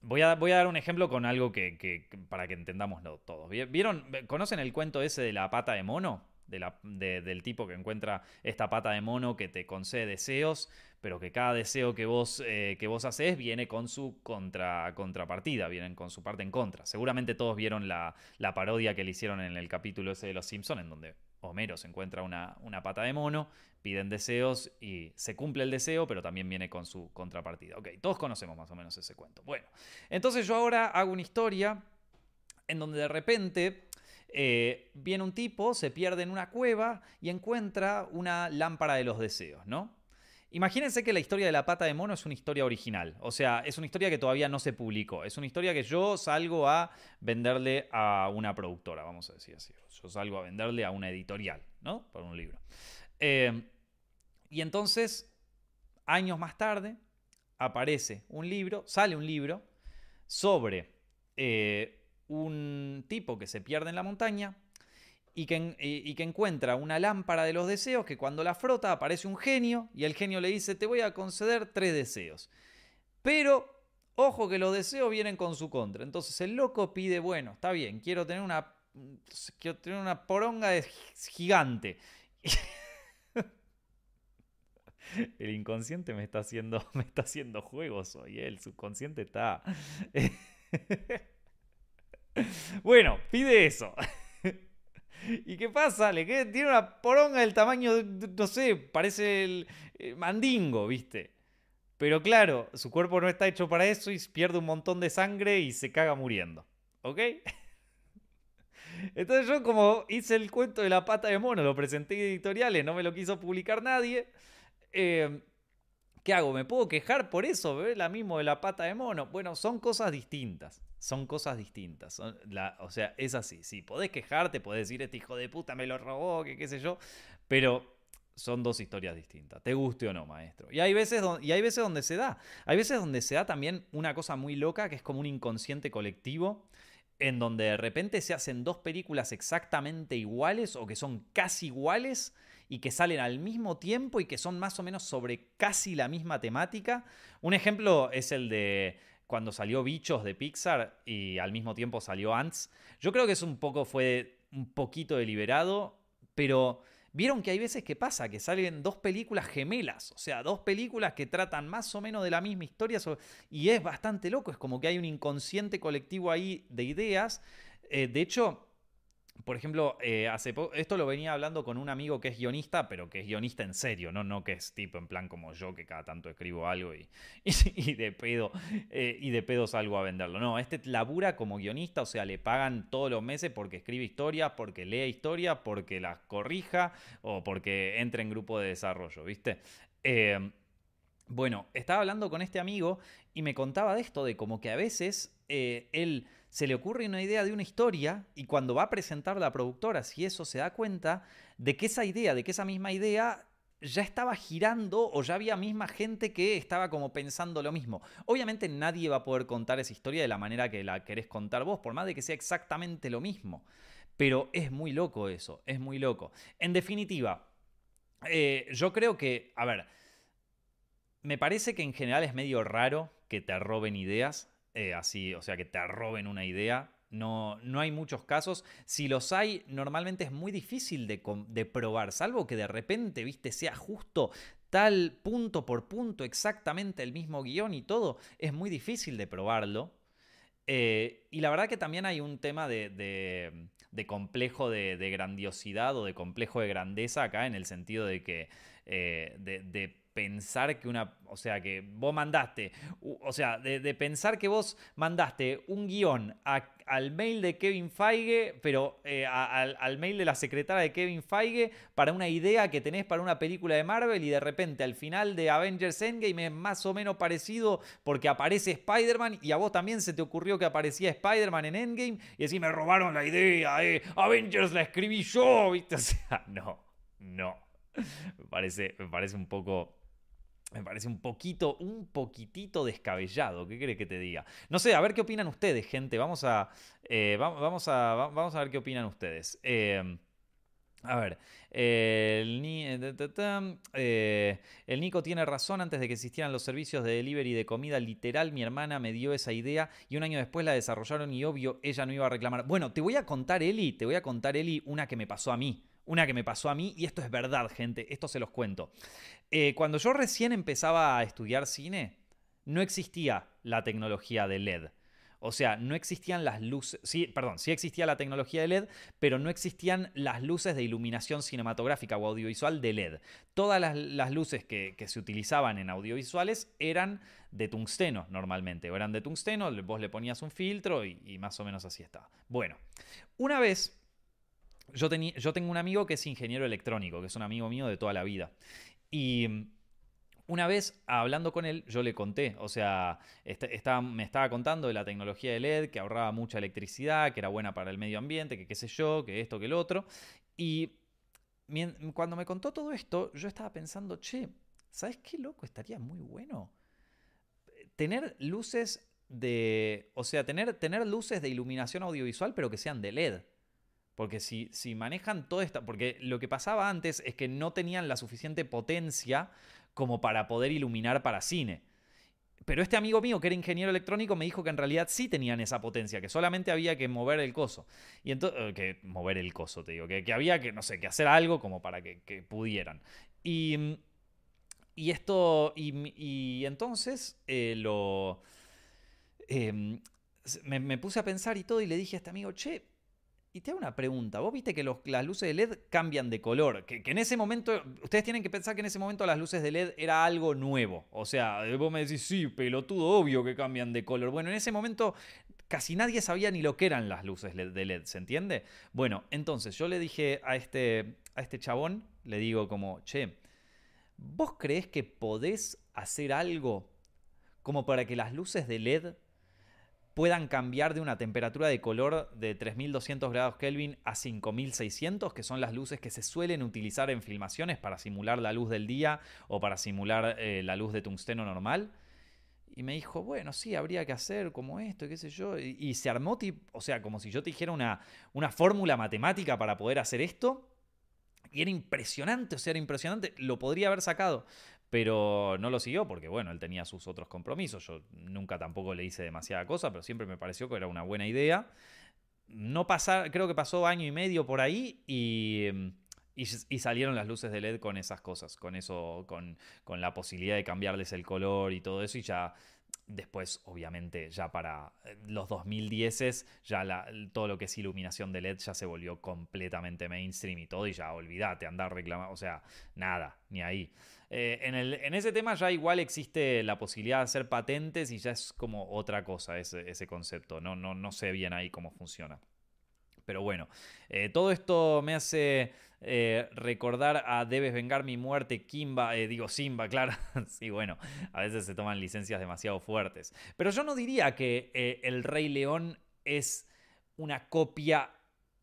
Voy a, voy a dar un ejemplo con algo que, para que entendamos todos. ¿Vieron? ¿Conocen el cuento ese de la pata de mono? Del tipo que encuentra esta pata de mono que te concede deseos, pero que cada deseo que vos, eh, que vos haces viene con su contra, contrapartida, vienen con su parte en contra. Seguramente todos vieron la, la, parodia que le hicieron en el capítulo ese de Los Simpsons, en donde Homero se encuentra una, una pata de mono, piden deseos y se cumple el deseo, pero también viene con su contrapartida. Ok, todos conocemos más o menos ese cuento. Bueno, entonces yo ahora hago una historia en donde de repente eh, viene un tipo, se pierde en una cueva y encuentra una lámpara de los deseos, ¿no? Imagínense que la historia de la pata de mono es una historia original, o sea, es una historia que todavía no se publicó, es una historia que yo salgo a venderle a una productora, vamos a decir así, yo salgo a venderle a una editorial, ¿no? Por un libro. Eh, y entonces, años más tarde, aparece un libro, sale un libro sobre eh, un tipo que se pierde en la montaña y que, encuentra una lámpara de los deseos que cuando la frota aparece un genio y el genio le dice te voy a conceder tres deseos. Pero ojo que los deseos vienen con su contra. Entonces el loco pide, bueno, está bien, quiero tener una, quiero tener una poronga gigante. El inconsciente me está haciendo, me está haciendo juegos hoy, ¿eh? el subconsciente está... bueno, pide eso. ¿Y qué pasa? Le tiene una poronga del tamaño, no sé, parece el, eh, mandingo, ¿viste? Pero claro, su cuerpo no está hecho para eso y pierde un montón de sangre y se caga muriendo. ¿Ok? Entonces yo como hice el cuento de la pata de mono, lo presenté en editoriales, no me lo quiso publicar nadie. Eh, ¿Qué hago? ¿Me puedo quejar por eso? ¿Ve? La mismo de la pata de mono. Bueno, son cosas distintas. Son cosas distintas. o sea, es así. Sí, podés quejarte, podés decir, este hijo de puta me lo robó, que qué sé yo. Pero son dos historias distintas. Te guste o no, maestro. Y hay, veces y hay veces donde se da. Hay veces donde se da también una cosa muy loca que es como un inconsciente colectivo en donde de repente se hacen dos películas exactamente iguales o que son casi iguales y que salen al mismo tiempo y que son más o menos sobre casi la misma temática. Un ejemplo es el de cuando salió Bichos de Pixar y al mismo tiempo salió Ants. Yo creo que es un poco, fue un poquito deliberado, pero vieron que hay veces que pasa, que salen dos películas gemelas, o sea, dos películas que tratan más o menos de la misma historia y es bastante loco, es como que hay un inconsciente colectivo ahí de ideas. Eh, de hecho, por ejemplo, eh, hace esto lo venía hablando con un amigo que es guionista, pero que es guionista en serio, no, no que es tipo en plan como yo, que cada tanto escribo algo y, y, de pedo eh, y de pedo salgo a venderlo. No, este labura como guionista, o sea, le pagan todos los meses porque escribe historias, porque lee historias, porque las corrija o porque entra en grupo de desarrollo, ¿viste? Eh, bueno, estaba hablando con este amigo y me contaba de esto, de como que a veces él se le ocurre una idea de una historia y cuando va a presentar la productora, si eso se da cuenta de que esa idea, de que esa misma idea ya estaba girando o ya había misma gente que estaba como pensando lo mismo. Obviamente nadie va a poder contar esa historia de la manera que la querés contar vos, por más de que sea exactamente lo mismo. Pero es muy loco eso, es muy loco. En definitiva, eh, yo creo que, a ver, me parece que en general es medio raro que te roben ideas. Eh, así, o sea, que te roben una idea. No, no hay muchos casos. Si los hay, normalmente es muy difícil de, de probar, salvo que de repente, viste, sea justo tal punto por punto, exactamente el mismo guion y todo. Es muy difícil de probarlo. Eh, y la verdad que también hay un tema de, de, complejo de, grandiosidad o de complejo de grandeza acá, en el sentido de que eh, de pensar que una, o sea, que vos mandaste, o sea, de, pensar que vos mandaste un guion al mail de Kevin Feige, pero eh, al, mail de la secretaria de Kevin Feige para una idea que tenés para una película de Marvel y de repente al final de Avengers Endgame es más o menos parecido porque aparece Spider-Man y a vos también se te ocurrió que aparecía Spider-Man en Endgame y así me robaron la idea, eh, Avengers la escribí yo, ¿viste? O sea, no, no. Me parece, me parece un poco me parece un poquito, un poquitito descabellado. ¿Qué crees que te diga? No sé, a ver qué opinan ustedes, gente. Vamos a, eh, vamos a, vamos a ver qué opinan ustedes. Em, a ver, el, eh, el, Nico tiene razón, antes de que existieran los servicios de delivery de comida, literal, mi hermana me dio esa idea y un año después la desarrollaron y obvio, ella no iba a reclamar. Bueno, te voy a contar, Eli, te voy a contar, Eli, una que me pasó a mí. Una que me pasó a mí, y esto es verdad, gente, esto se los cuento. Eh, cuando yo recién empezaba a estudiar cine, no existía la tecnología de LED. O sea, no existían las luces, sí, perdón, sí existía la tecnología de LED, pero no existían las luces de iluminación cinematográfica o audiovisual de LED. Todas las, luces que, se utilizaban en audiovisuales eran de tungsteno normalmente, o eran de tungsteno, vos le ponías un filtro y, más o menos así estaba. Bueno, una vez yo, yo, tengo un amigo que es ingeniero electrónico, que es un amigo mío de toda la vida. Y una vez hablando con él, yo le conté, o sea, me estaba contando de la tecnología de LED, que ahorraba mucha electricidad, que era buena para el medio ambiente, que qué sé yo, que esto, que lo otro. Y cuando me contó todo esto, yo estaba pensando, che, ¿sabes qué loco? Estaría muy bueno. Tener luces de. O sea, tener, tener luces de iluminación audiovisual, pero que sean de LED. Porque si, si manejan toda esta. Porque lo que pasaba antes es que no tenían la suficiente potencia como para poder iluminar para cine. Pero este amigo mío, que era ingeniero electrónico, me dijo que en realidad sí tenían esa potencia, que solamente había que mover el coso. Y entonces, eh, que mover el coso, te digo, que, había que, no sé, que hacer algo como para que, pudieran. Y, y esto, y, entonces eh, lo... Em, me puse a pensar y todo y le dije a este amigo, che, y te hago una pregunta. Vos viste que las luces de LED cambian de color. Que, en ese momento, ustedes tienen que pensar que en ese momento las luces de LED era algo nuevo. O sea, vos me decís, sí, pelotudo, obvio que cambian de color. Bueno, en ese momento casi nadie sabía ni lo que eran las luces de LED, ¿se entiende? Bueno, entonces yo le dije a este, a este chabón, le digo como, che, ¿vos crees que podés hacer algo como para que las luces de LED puedan cambiar de una temperatura de color de 3200 grados Kelvin a 5600, que son las luces que se suelen utilizar en filmaciones para simular la luz del día o para simular eh, la luz de tungsteno normal. Y me dijo, bueno, sí, habría que hacer como esto, qué sé yo. Y, se armó, o sea, como si yo te dijera una, una fórmula matemática para poder hacer esto. Y era impresionante, o sea, era impresionante. Lo podría haber sacado pero no lo siguió porque, bueno, él tenía sus otros compromisos. Yo nunca tampoco le hice demasiada cosa, pero siempre me pareció que era una buena idea. No pasar, creo que pasó año y medio por ahí y, y, salieron las luces de LED con esas cosas, con eso, con, con la posibilidad de cambiarles el color y todo eso y ya Después, obviamente, ya para eh, los 2010 ya todo lo que es iluminación de LED ya se volvió completamente mainstream y todo, y ya olvídate, andar reclamando, o sea, nada, ni ahí. Eh, en, el, en, ese tema ya igual existe la posibilidad de hacer patentes y ya es como otra cosa ese, ese concepto, no, no, no sé bien ahí cómo funciona. Pero bueno, eh, todo esto me hace eh, recordar a Debes vengar mi muerte, Kimba, digo Simba, claro. sí, bueno, a veces se toman licencias demasiado fuertes. Pero yo no diría que El Rey León es una copia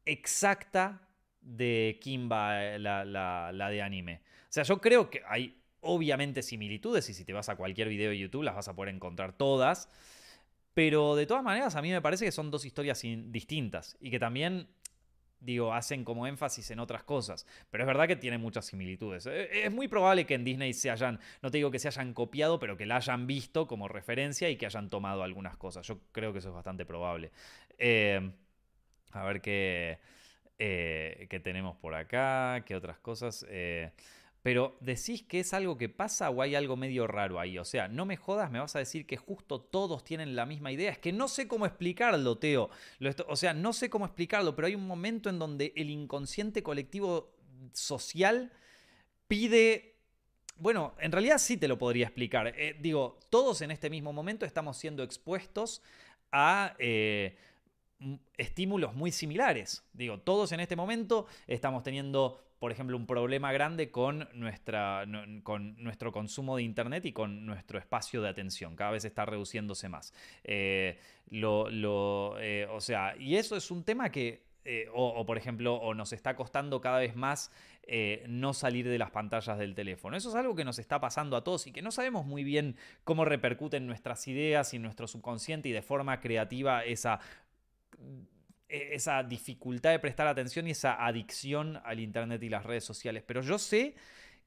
exacta de Kimba, la, la de anime. O sea, yo creo que hay obviamente similitudes y si te vas a cualquier video de YouTube las vas a poder encontrar todas. Pero de todas maneras, a mí me parece que son dos historias distintas y que también, digo, hacen como énfasis en otras cosas. Pero es verdad que tienen muchas similitudes. E-, es muy probable que en Disney se hayan, no te digo que se hayan copiado, pero que la hayan visto como referencia y que hayan tomado algunas cosas. Yo creo que eso es bastante probable. Eh, a ver qué, eh, qué, tenemos por acá, qué otras cosas. Eh, pero decís que es algo que pasa o hay algo medio raro ahí. O sea, no me jodas, me vas a decir que justo todos tienen la misma idea. Es que no sé cómo explicarlo, Teo. O sea, no sé cómo explicarlo, pero hay un momento en donde el inconsciente colectivo social pide... Bueno, en realidad sí te lo podría explicar. Eh, digo, todos en este mismo momento estamos siendo expuestos a... Eh, estímulos muy similares. Digo, todos en este momento estamos teniendo por ejemplo, un problema grande con, nuestra, con nuestro consumo de Internet y con nuestro espacio de atención. Cada vez está reduciéndose más. Eh, eh, o sea, y eso es un tema que, eh, o, por ejemplo, o nos está costando cada vez más no salir de las pantallas del teléfono. Eso es algo que nos está pasando a todos y que no sabemos muy bien cómo repercuten nuestras ideas y nuestro subconsciente y de forma creativa esa esa dificultad de prestar atención y esa adicción al Internet y las redes sociales. Pero yo sé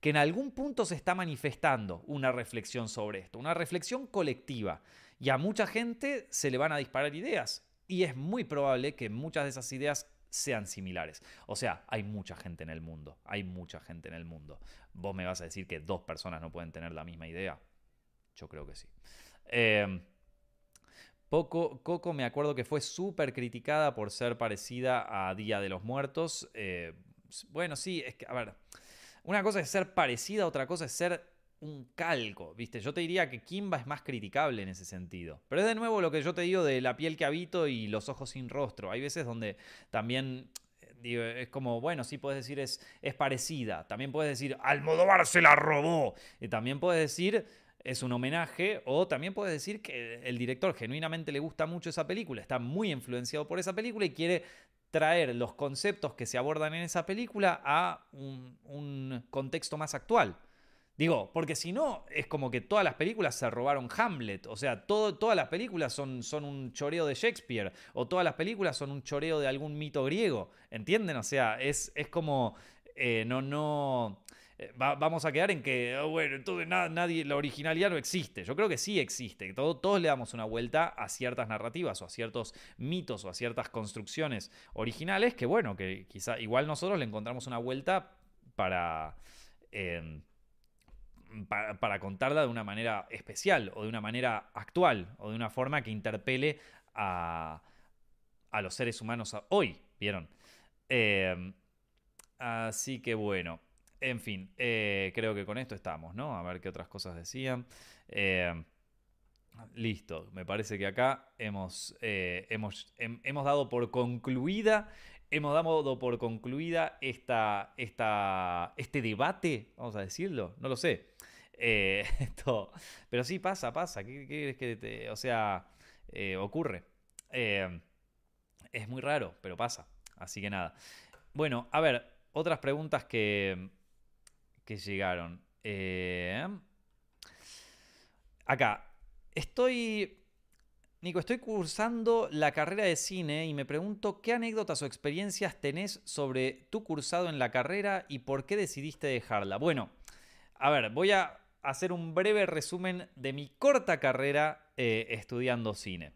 que en algún punto se está manifestando una reflexión sobre esto, una reflexión colectiva. Y a mucha gente se le van a disparar ideas. Y es muy probable que muchas de esas ideas sean similares. O sea, hay mucha gente en el mundo. Hay mucha gente en el mundo. ¿Vos me vas a decir que dos personas no pueden tener la misma idea? Yo creo que sí. Eh, Poco, Coco me acuerdo que fue súper criticada por ser parecida a Día de los Muertos. Eh, bueno, sí, es que, a ver, una cosa es ser parecida, otra cosa es ser un calco, ¿viste? Yo te diría que Kimba es más criticable en ese sentido. Pero es de nuevo lo que yo te digo de la piel que habito y los ojos sin rostro. Hay veces donde también es como, bueno, sí puedes decir es, es parecida. También puedes decir, Almodóvar se la robó. Y también puedes decir, es un homenaje. O también puedes decir que el director genuinamente le gusta mucho esa película, está muy influenciado por esa película y quiere traer los conceptos que se abordan en esa película a un contexto más actual. Digo, porque si no, es como que todas las películas se robaron Hamlet. O sea, todas las películas son, son un choreo de Shakespeare. O todas las películas son un choreo de algún mito griego. ¿Entienden? O sea, es, es como. Eh, no, no. Eh, vamos a quedar en que, oh, bueno, entonces nadie, la originalidad no existe. Yo creo que sí existe. Todo, todos le damos una vuelta a ciertas narrativas o a ciertos mitos o a ciertas construcciones originales que, bueno, que quizá igual nosotros le encontramos una vuelta para. Eh, para, contarla de una manera especial o de una manera actual o de una forma que interpele a, los seres humanos hoy, ¿vieron? Em, así que bueno, en fin, eh, creo que con esto estamos, ¿no? A ver qué otras cosas decían. Em, listo, me parece que acá hemos, eh, hemos, hemos dado por concluida hemos dado por concluida esta, esta, este debate, vamos a decirlo, no lo sé. Eh, esto, pero sí pasa, pasa. ¿Qué, qué que te, o sea, eh, ocurre? Eh, es muy raro, pero pasa. Así que nada. Bueno, a ver, otras preguntas que, que llegaron. acá, estoy Nico, estoy cursando la carrera de cine y me pregunto qué anécdotas o experiencias tenés sobre tu cursado en la carrera y por qué decidiste dejarla. Bueno, a ver, voy a hacer un breve resumen de mi corta carrera eh, estudiando cine.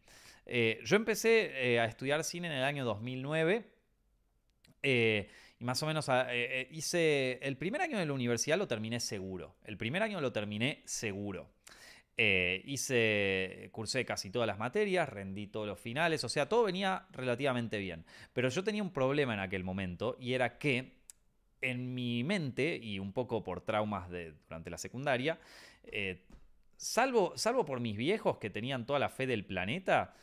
Eh, yo empecé eh, a estudiar cine en el año 2009 y más o menos hice el primer año de la universidad lo terminé seguro. El primer año lo terminé seguro. Eh, hice, cursé casi todas las materias, rendí todos los finales, o sea, todo venía relativamente bien. Pero yo tenía un problema en aquel momento y era que en mi mente, y un poco por traumas de, durante la secundaria, eh, salvo, salvo por mis viejos que tenían toda la fe del planeta,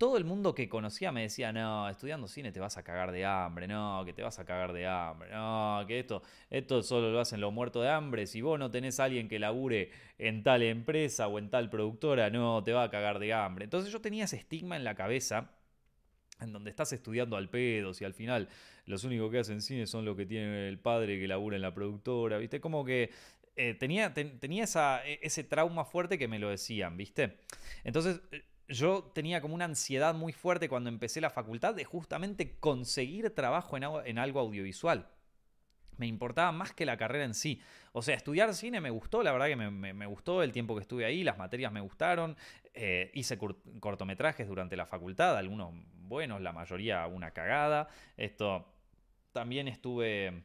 todo el mundo que conocía me decía, no, estudiando cine te vas a cagar de hambre, no, que te vas a cagar de hambre, no, que esto, esto solo lo hacen los muertos de hambre, si vos no tenés a alguien que labure en tal empresa o en tal productora, no, te va a cagar de hambre. Entonces yo tenía ese estigma en la cabeza en donde estás estudiando al pedo, y al final los únicos que hacen cine son los que tienen el padre que labura en la productora, ¿viste? Como que eh, tenía, tenía e, ese trauma fuerte que me lo decían, ¿viste? Entonces yo tenía como una ansiedad muy fuerte cuando empecé la facultad de justamente conseguir trabajo en, algo audiovisual. Me importaba más que la carrera en sí. O sea, estudiar cine me gustó, la verdad que me, gustó el tiempo que estuve ahí, las materias me gustaron. Eh, hice cortometrajes durante la facultad, algunos buenos, la mayoría una cagada. Esto también estuve.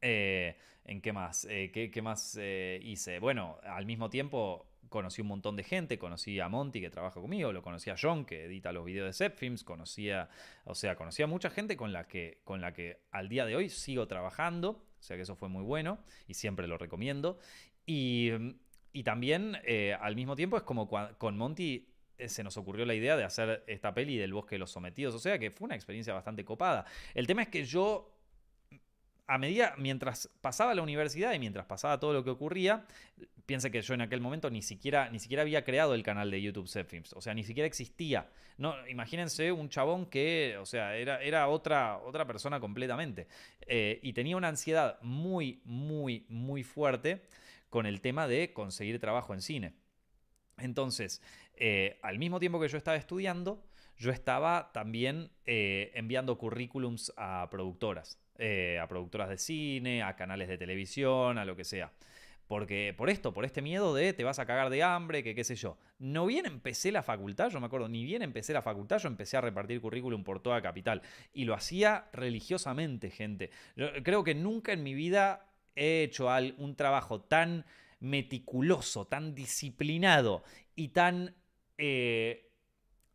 Eh, ¿En qué más? Eh, ¿qué, más hice? Bueno, al mismo tiempo conocí un montón de gente, conocí a Monty que trabaja conmigo, lo conocí a John que edita los videos de Zepfilms, conocía, o sea, conocí a mucha gente con la que con la que al día de hoy sigo trabajando, o sea que eso fue muy bueno y siempre lo recomiendo. Y, también eh, al mismo tiempo es como con Monty eh, se nos ocurrió la idea de hacer esta peli del bosque de los sometidos, o sea que fue una experiencia bastante copada. El tema es que yo a medida, mientras pasaba la universidad y mientras pasaba todo lo que ocurría, piensa que yo en aquel momento ni siquiera, ni siquiera había creado el canal de YouTube Films, o sea, ni siquiera existía. No, imagínense un chabón que, o sea, era, era otra, otra persona completamente. Eh, y tenía una ansiedad muy, muy, muy fuerte con el tema de conseguir trabajo en cine. Entonces, eh, al mismo tiempo que yo estaba estudiando, yo estaba también eh, enviando currículums a productoras. Eh, a productoras de cine, a canales de televisión, a lo que sea. Porque por esto, por este miedo de te vas a cagar de hambre, que qué sé yo. No bien empecé la facultad, yo me acuerdo, ni bien empecé la facultad, yo empecé a repartir currículum por toda capital. Y lo hacía religiosamente, gente. Creo que nunca en mi vida he hecho un trabajo tan meticuloso, tan disciplinado y tan... Eh,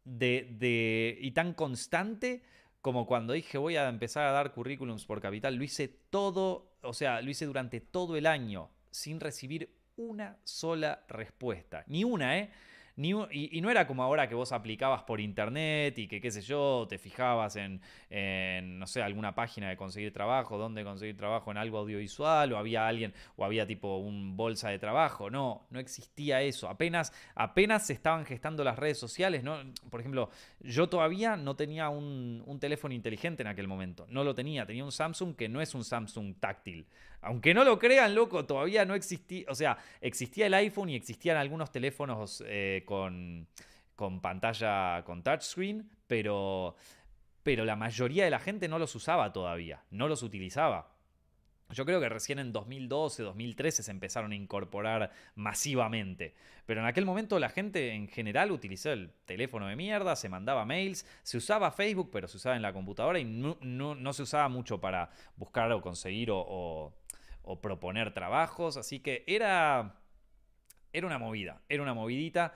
de, y tan constante como cuando dije voy a empezar a dar currículums por capital. Lo hice todo, o sea, lo hice durante todo el año sin recibir una sola respuesta. Ni una, ¿eh? Y, no era como ahora que vos aplicabas por internet y que, qué sé yo, te fijabas en, no sé, alguna página de conseguir trabajo, dónde conseguir trabajo en algo audiovisual, o había alguien, o había tipo un bolsa de trabajo. No, no existía eso. Apenas, apenas se estaban gestando las redes sociales, ¿no? Por ejemplo, yo todavía no tenía un, un teléfono inteligente en aquel momento. No lo tenía. Tenía un Samsung que no es un Samsung táctil. Aunque no lo crean, loco, todavía no existía, o sea, existía el iPhone y existían algunos teléfonos eh, con, con pantalla con touchscreen, pero, pero la mayoría de la gente no los usaba todavía, no los utilizaba. Yo creo que recién en 2012, 2013 se empezaron a incorporar masivamente. Pero en aquel momento la gente en general utilizó el teléfono de mierda, se mandaba mails, se usaba Facebook, pero se usaba en la computadora y no, se usaba mucho para buscar o conseguir o proponer trabajos, así que era, era una movida, era una movidita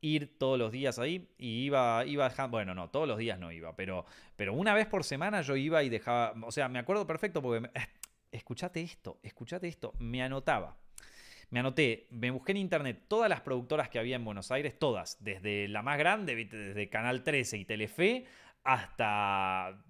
ir todos los días ahí y iba, iba bueno, no, todos los días no iba, pero, pero una vez por semana yo iba y dejaba, o sea, me acuerdo perfecto porque, escuchate esto, escuchate esto, me anotaba. Me anoté, me busqué en internet todas las productoras que había en Buenos Aires, todas, desde la más grande, desde Canal 13 y Telefe, hasta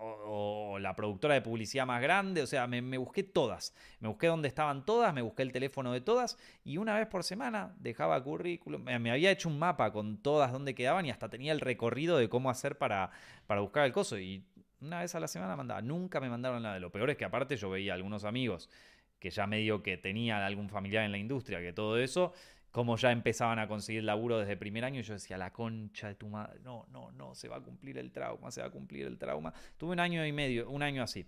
o, la productora de publicidad más grande, o sea, me, busqué todas, me busqué dónde estaban todas, me busqué el teléfono de todas y una vez por semana dejaba currículum, me, había hecho un mapa con todas dónde quedaban y hasta tenía el recorrido de cómo hacer para, para buscar el coso y una vez a la semana mandaba, nunca me mandaron nada, lo peor es que aparte yo veía algunos amigos que ya medio que tenían algún familiar en la industria, que todo eso como ya empezaban a conseguir laburo desde el primer año, y yo decía, la concha de tu madre, no, no, no, se va a cumplir el trauma, se va a cumplir el trauma. Tuve un año y medio, un año así.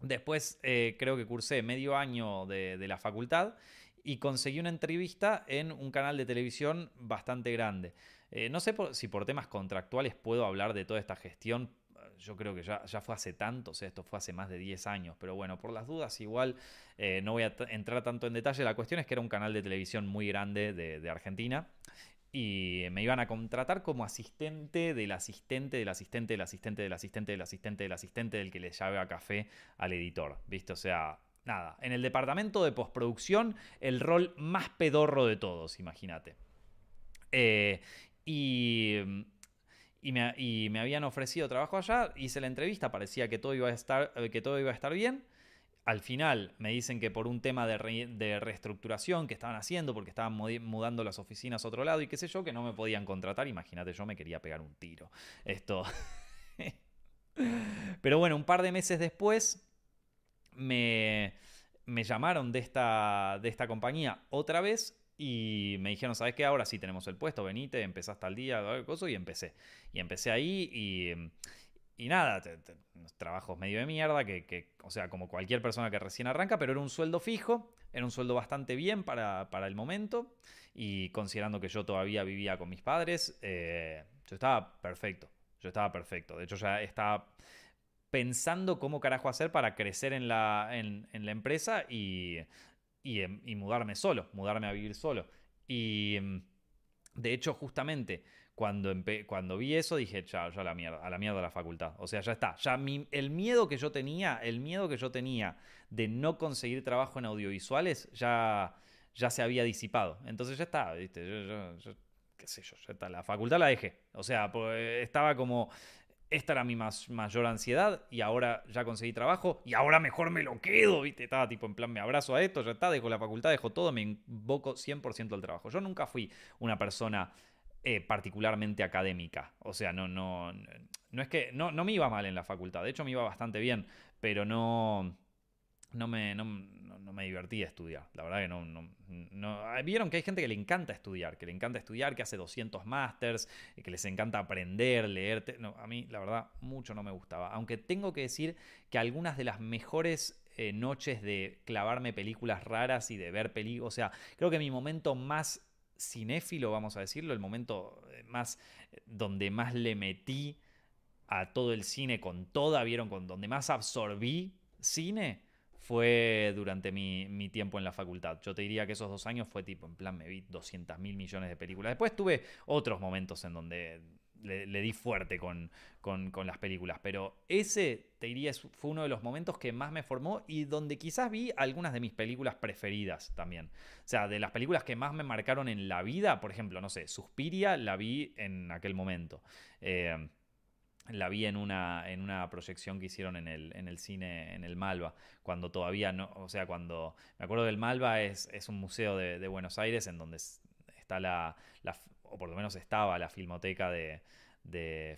Después eh, creo que cursé medio año de, la facultad y conseguí una entrevista en un canal de televisión bastante grande. Eh, no sé si por temas contractuales puedo hablar de toda esta gestión yo creo que ya, ya fue hace tanto, o sea, esto fue hace más de 10 años, pero bueno, por las dudas igual eh, no voy a entrar tanto en detalle. La cuestión es que era un canal de televisión muy grande de, Argentina y me iban a contratar como asistente del asistente del asistente del asistente del asistente del asistente del asistente del que le a café al editor, ¿viste? O sea, nada, en el departamento de postproducción el rol más pedorro de todos, imagínate. Eh, y y me, habían ofrecido trabajo allá, hice la entrevista, parecía que todo iba a estar, eh, que todo iba a estar bien. Al final me dicen que por un tema de, de reestructuración que estaban haciendo, porque estaban mudando las oficinas a otro lado y qué sé yo, que no me podían contratar. Imagínate, yo me quería pegar un tiro. Esto. Pero bueno, un par de meses después me, me llamaron de esta, de esta compañía otra vez y me dijeron, ¿sabes qué? Ahora sí tenemos el puesto, venite, empezaste al día, cosa, y empecé. Y empecé ahí y, y nada, trabajos medio de mierda, que, o sea, como cualquier persona que recién arranca, pero era un sueldo fijo, era un sueldo bastante bien para, para el momento, y considerando que yo todavía vivía con mis padres, eh, yo estaba perfecto, yo estaba perfecto. De hecho, ya estaba pensando cómo carajo hacer para crecer en la, en la empresa y Em, y, mudarme solo, mudarme a vivir solo. Y em, de hecho, justamente cuando, cuando vi eso dije, ya, ya la mierda, a la mierda la facultad. O sea, ya está. Ya el miedo que yo tenía, el miedo que yo tenía de no conseguir trabajo en audiovisuales, ya, ya se había disipado. Entonces ya está, ¿viste? qué sé yo, ya está. La facultad la dejé. O sea, pues, estaba como esta era mi mayor ansiedad y ahora ya conseguí trabajo y ahora mejor me lo quedo, ¿viste? Estaba tipo en plan, me abrazo a esto, ya está, dejo la facultad, dejo todo, me invoco 100% al trabajo. Yo nunca fui una persona eh, particularmente académica, o sea, no, no, no es que, no, no me iba mal en la facultad, de hecho me iba bastante bien, pero no no me, no, me divertía estudiar. La verdad que no, no, Vieron que hay gente que le encanta estudiar, que le encanta estudiar, que hace 200 másters, que les encanta aprender, leer. No, a mí, la verdad, mucho no me gustaba. Aunque tengo que decir que algunas de las mejores eh, noches de clavarme películas raras y de ver películas. O sea, creo que mi momento más cinéfilo, vamos a decirlo, el momento eh, más eh, donde más le metí a todo el cine con toda, vieron, con donde más absorbí cine fue durante mi, tiempo en la facultad. Yo te diría que esos dos años fue tipo, en plan, me vi 200 mil millones de películas. Después tuve otros momentos en donde le, di fuerte con, las películas, pero ese, te diría, fue uno de los momentos que más me formó y donde quizás vi algunas de mis películas preferidas también. O sea, de las películas que más me marcaron en la vida, por ejemplo, no sé, Suspiria la vi en aquel momento. Eh, la vi en una, en una proyección que hicieron en el, en el cine, en el Malva, cuando todavía no, o sea, cuando, me acuerdo del Malva es, es un museo de, Buenos Aires en donde está la, o por lo menos estaba la filmoteca de,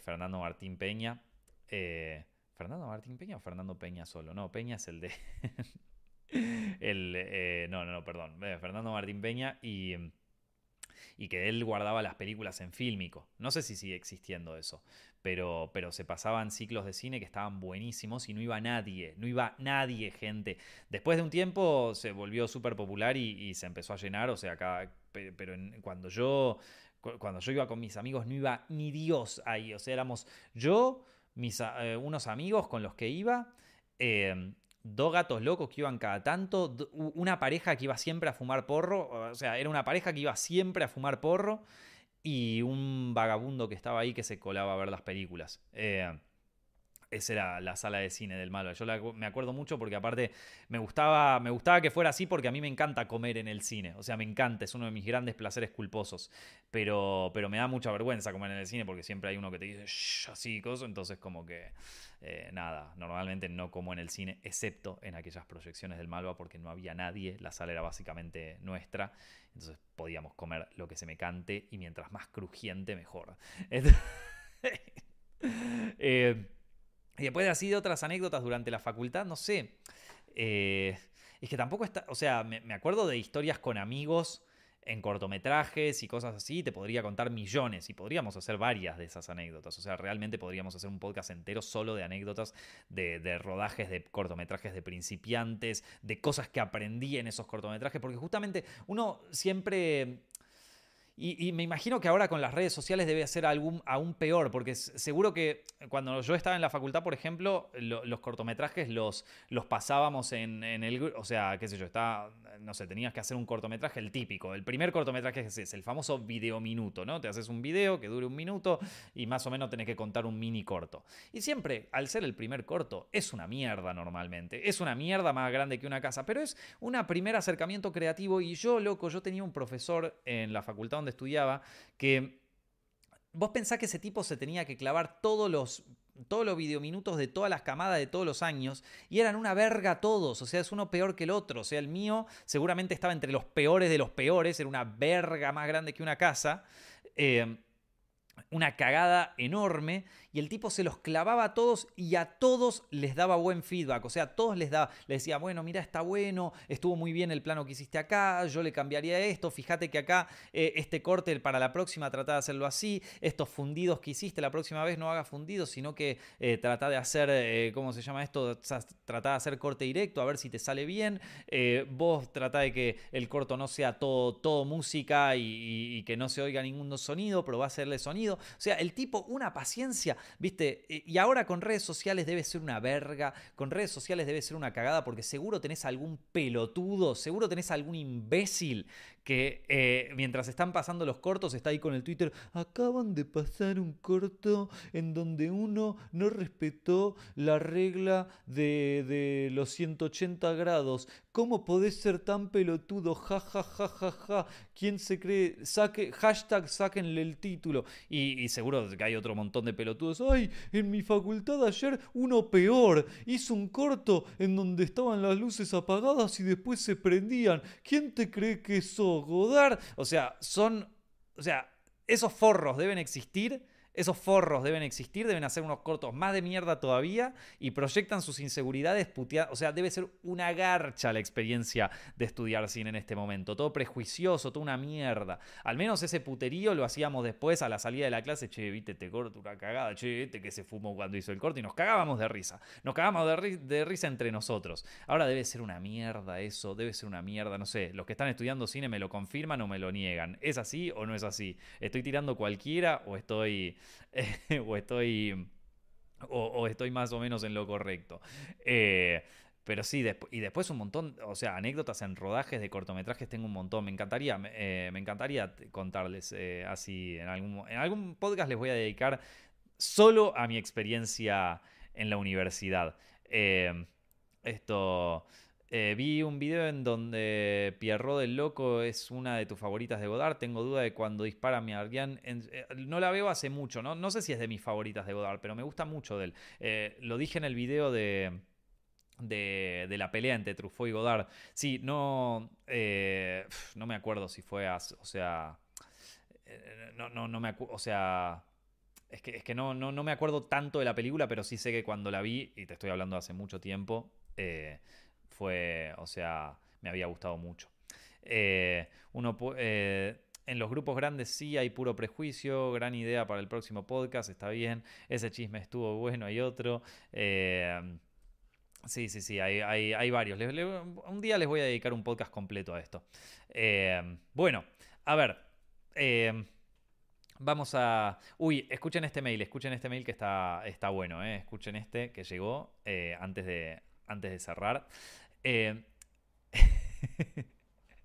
Fernando Martín Peña. Eh, ¿Fernando Martín Peña o Fernando Peña solo? No, Peña es el de... el, eh, no, no, no, perdón. Eh, Fernando Martín Peña y y que él guardaba las películas en fílmico. No sé si sigue existiendo eso, pero, pero se pasaban ciclos de cine que estaban buenísimos y no iba nadie, no iba nadie, gente. Después de un tiempo se volvió súper popular y, se empezó a llenar, o sea, acá, pero cuando yo cuando yo iba con mis amigos no iba ni Dios ahí, o sea, éramos yo, mis, eh, unos amigos con los que iba, eh, dos gatos locos que iban cada tanto, una pareja que iba siempre a fumar porro, o sea, era una pareja que iba siempre a fumar porro y un vagabundo que estaba ahí que se colaba a ver las películas. Eh, esa era la sala de cine del malo. Yo me acuerdo mucho porque aparte me gustaba, me gustaba que fuera así porque a mí me encanta comer en el cine. O sea, me encanta, es uno de mis grandes placeres culposos. Pero, pero me da mucha vergüenza comer en el cine porque siempre hay uno que te dice así cosas. Entonces como que eh, nada, normalmente no como en el cine, excepto en aquellas proyecciones del Malva porque no había nadie. La sala era básicamente nuestra. Entonces podíamos comer lo que se me cante y mientras más crujiente mejor. eh, y después así de otras anécdotas durante la facultad, no sé. Eh, es que tampoco está. O sea, me, acuerdo de historias con amigos en cortometrajes y cosas así. Te podría contar millones y podríamos hacer varias de esas anécdotas. O sea, realmente podríamos hacer un podcast entero solo de anécdotas de, de rodajes de cortometrajes de principiantes, de cosas que aprendí en esos cortometrajes. Porque justamente uno siempre y, me imagino que ahora con las redes sociales debe ser algún, aún peor, porque seguro que cuando yo estaba en la facultad, por ejemplo, los cortometrajes los, los pasábamos en, el... O sea, qué sé yo, está, no sé, tenías que hacer un cortometraje, el típico. El primer cortometraje es ese, el famoso video minuto, ¿no? Te haces un video que dure un minuto y más o menos tenés que contar un mini corto. Y siempre, al ser el primer corto, es una mierda normalmente. Es una mierda más grande que una casa, pero es un primer acercamiento creativo y yo, loco, yo tenía un profesor en la facultad donde estudiaba, que vos pensás que ese tipo se tenía que clavar todos los todos los videominutos de todas las camadas de todos los años y eran una verga todos, o sea, es uno peor que el otro, o sea, el mío seguramente estaba entre los peores de los peores, era una verga más grande que una casa. Eh, una cagada enorme y el tipo se los clavaba a todos y a todos les daba buen feedback, o sea, a todos les daba, les decía, bueno, mira, está bueno, estuvo muy bien el plano que hiciste acá, yo le cambiaría esto, fíjate que acá eh, este corte para la próxima trata de hacerlo así, estos fundidos que hiciste la próxima vez no haga fundidos, sino que eh, trata de hacer, eh, ¿cómo se llama esto? Trata de hacer corte directo, a ver si te sale bien, vos trata de que el corto no sea todo, todo música y, y que no se oiga ningún sonido, pero va a hacerle sonido, o sea, el tipo, una paciencia ¿Viste? Y ahora con redes sociales debe ser una verga, con redes sociales debe ser una cagada porque seguro tenés algún pelotudo, seguro tenés algún imbécil que eh, mientras están pasando los cortos está ahí con el Twitter, acaban de pasar un corto en donde uno no respetó la regla de, de los 180 grados. ¿Cómo podés ser tan pelotudo? Ja, ja, ja, ja, ja. ¿Quién se cree? Saque, hashtag sáquenle el título. Y, seguro que hay otro montón de pelotudos. Ay, en mi facultad ayer uno peor. Hizo un corto en donde estaban las luces apagadas y después se prendían. ¿Quién te cree que eso Godard. O sea, son. O sea, esos forros deben existir esos forros deben existir, deben hacer unos cortos más de mierda todavía y proyectan sus inseguridades puteadas. O sea, debe ser una garcha la experiencia de estudiar cine en este momento. Todo prejuicioso, toda una mierda. Al menos ese puterío lo hacíamos después a la salida de la clase. Che, viste, te corto una cagada. Che, este que se fumó cuando hizo el corto y nos cagábamos de risa. Nos cagábamos de, de risa entre nosotros. Ahora debe ser una mierda eso, debe ser una mierda. No sé, los que están estudiando cine me lo confirman o me lo niegan. ¿Es así o no es así? ¿Estoy tirando cualquiera o estoy o estoy... O, estoy más o menos en lo correcto. Eh, pero sí, y después un montón, o sea, anécdotas en rodajes de cortometrajes tengo un montón. Me encantaría, me encantaría contarles así en algún, en algún podcast les voy a dedicar solo a mi experiencia en la universidad. esto, eh, vi un video en donde Pierrot del Loco es una de tus favoritas de Godard. Tengo duda de cuando dispara mi Arguian. Eh, no la veo hace mucho, ¿no? No sé si es de mis favoritas de Godard, pero me gusta mucho de él. Eh, lo dije en el video de, de, la pelea entre Truffaut y Godard. Sí, no, no me acuerdo si fue, o sea, no, no, no me acuerdo, o sea... Es que, es que no, no, no, me acuerdo tanto de la película, pero sí sé que cuando la vi, y te estoy hablando hace mucho tiempo, fue, o sea, me había gustado mucho. Eh, uno, eh, en los grupos grandes sí hay puro prejuicio, gran idea para el próximo podcast, está bien, ese chisme estuvo bueno, hay otro. Eh, sí, sí, sí, hay, hay, varios. un día les voy a dedicar un podcast completo a esto. bueno, a ver. Vamos a. Uy, escuchen este mail, escuchen este mail que está, está bueno, escuchen este que llegó antes, de, antes de cerrar. Eh,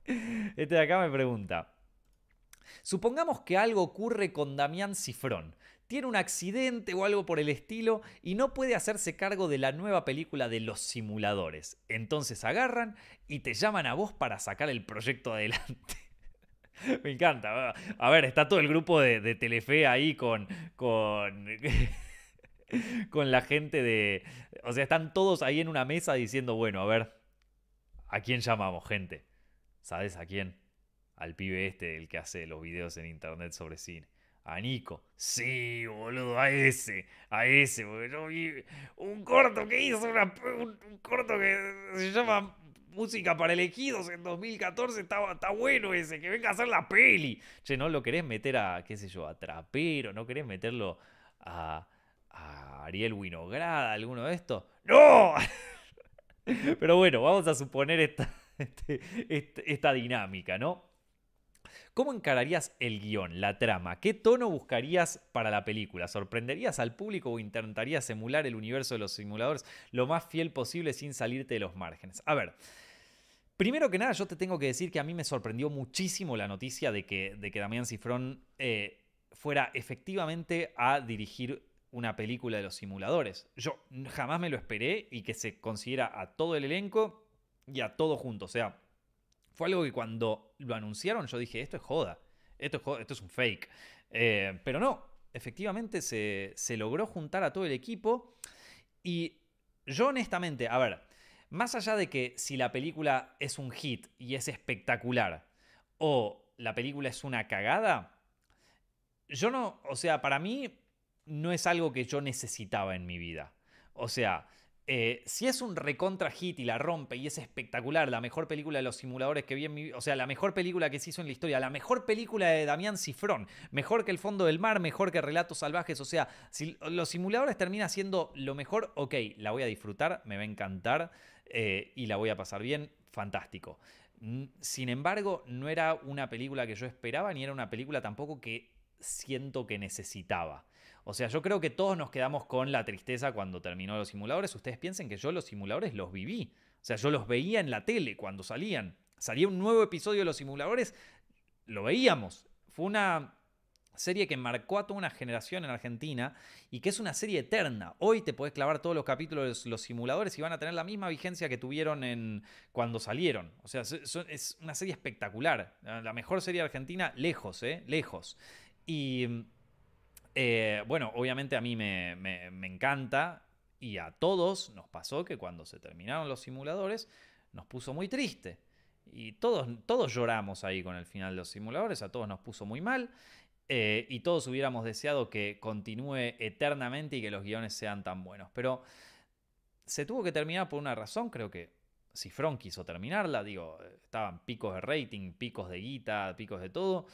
este de acá me pregunta. Supongamos que algo ocurre con Damián Cifrón. Tiene un accidente o algo por el estilo y no puede hacerse cargo de la nueva película de los simuladores. Entonces agarran y te llaman a vos para sacar el proyecto adelante. Me encanta. A ver, está todo el grupo de, Telefe ahí con, con, con la gente de... O sea, están todos ahí en una mesa diciendo, bueno, a ver, ¿A quién llamamos, gente? ¿Sabes a quién? Al pibe este, el que hace los videos en internet sobre cine. A Nico. Sí, boludo, a ese. A ese, porque yo vi un corto que hizo, un, corto que se llama Música para elegidos en 2014. Está, está bueno ese, que venga a hacer la peli. Che, ¿no lo querés meter a, qué sé yo, a Trapero? ¿No querés meterlo a, a Ariel Winograd, alguno de estos? ¡No! Pero bueno, vamos a suponer esta, este, este, esta dinámica, ¿no? ¿Cómo encararías el guion, la trama? ¿Qué tono buscarías para la película? ¿Sorprenderías al público o intentarías emular el universo de los simuladores lo más fiel posible sin salirte de los márgenes? A ver, primero que nada yo te tengo que decir que a mí me sorprendió muchísimo la noticia de que, de que Damián Cifrón eh, fuera efectivamente a dirigir una película de los simuladores. Yo jamás me lo esperé y que se consiguiera a todo el elenco y a todo junto. O sea, fue algo que cuando lo anunciaron yo dije, esto es joda, esto es, esto es un fake. Eh, pero no, efectivamente se, se logró juntar a todo el equipo y yo honestamente, a ver, más allá de que si la película es un hit y es espectacular o la película es una cagada, yo no, o sea, para mí no es algo que yo necesitaba en mi vida. O sea, eh, si es un recontra hit y la rompe y es espectacular, la mejor película de los simuladores que vi en mi vida, o sea, la mejor película que se hizo en la historia, la mejor película de Damián Cifrón, mejor que El Fondo del Mar, mejor que Relatos Salvajes, o sea, si los simuladores termina siendo lo mejor, ok, la voy a disfrutar, me va a encantar eh, y la voy a pasar bien, fantástico. Sin embargo, no era una película que yo esperaba, ni era una película tampoco que siento que necesitaba. O sea, yo creo que todos nos quedamos con la tristeza cuando terminó los simuladores. Ustedes piensen que yo los simuladores los viví. O sea, yo los veía en la tele cuando salían. Salía un nuevo episodio de los simuladores, lo veíamos. Fue una serie que marcó a toda una generación en Argentina y que es una serie eterna. Hoy te podés clavar todos los capítulos de los simuladores y van a tener la misma vigencia que tuvieron en cuando salieron. O sea, es una serie espectacular. La mejor serie argentina, lejos, ¿eh? Lejos. Y eh, bueno, obviamente a mí me, encanta y a todos nos pasó que cuando se terminaron los simuladores nos puso muy triste. Y todos, todos lloramos ahí con el final de los simuladores, a todos nos puso muy mal. Eh, y todos hubiéramos deseado que continúe eternamente y que los guiones sean tan buenos. Pero se tuvo que terminar por una razón, creo que Cifrón quiso terminarla, digo, estaban picos de rating, picos de guita, picos de todo.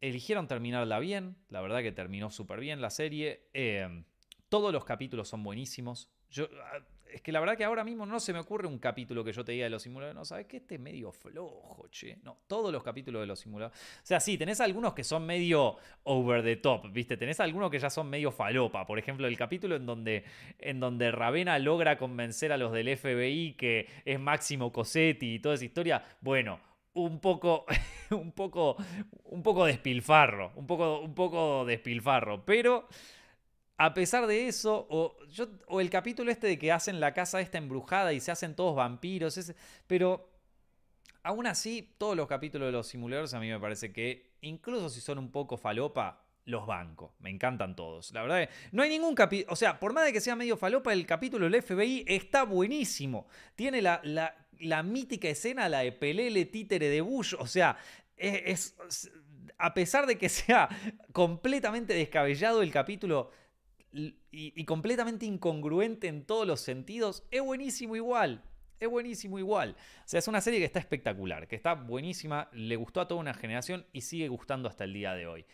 Eligieron terminarla bien, la verdad que terminó súper bien la serie. Em, todos los capítulos son buenísimos. Yo, ah, es que la verdad que ahora mismo no se me ocurre un capítulo que yo te diga de los simuladores. No, sabes que este es medio flojo, che. No, todos los capítulos de los simuladores. O sea, sí, tenés algunos que son medio over the top, ¿viste? Tenés algunos que ya son medio falopa. Por ejemplo, el capítulo en donde, en donde Ravena logra convencer a los del FBI que es Máximo Cosetti y toda esa historia. Bueno, un poco, un poco, un poco despilfarro, un poco, un poco despilfarro, pero a pesar de eso, o, yo, o el capítulo este de que hacen la casa esta embrujada y se hacen todos vampiros, pero aún así, todos los capítulos de los simuladores a mí me parece que, incluso si son un poco falopa, los bancos. Me encantan todos. La verdad, no hay ningún capítulo. O sea, por más de que sea medio falopa, el capítulo del FBI está buenísimo. Tiene la, la, mítica escena, la de Pelele títere de Bush. O sea, es, a pesar de que sea completamente descabellado el capítulo y, completamente incongruente en todos los sentidos, es buenísimo igual. Es buenísimo igual. O sea, es una serie que está espectacular, que está buenísima, le gustó a toda una generación y sigue gustando hasta el día de hoy.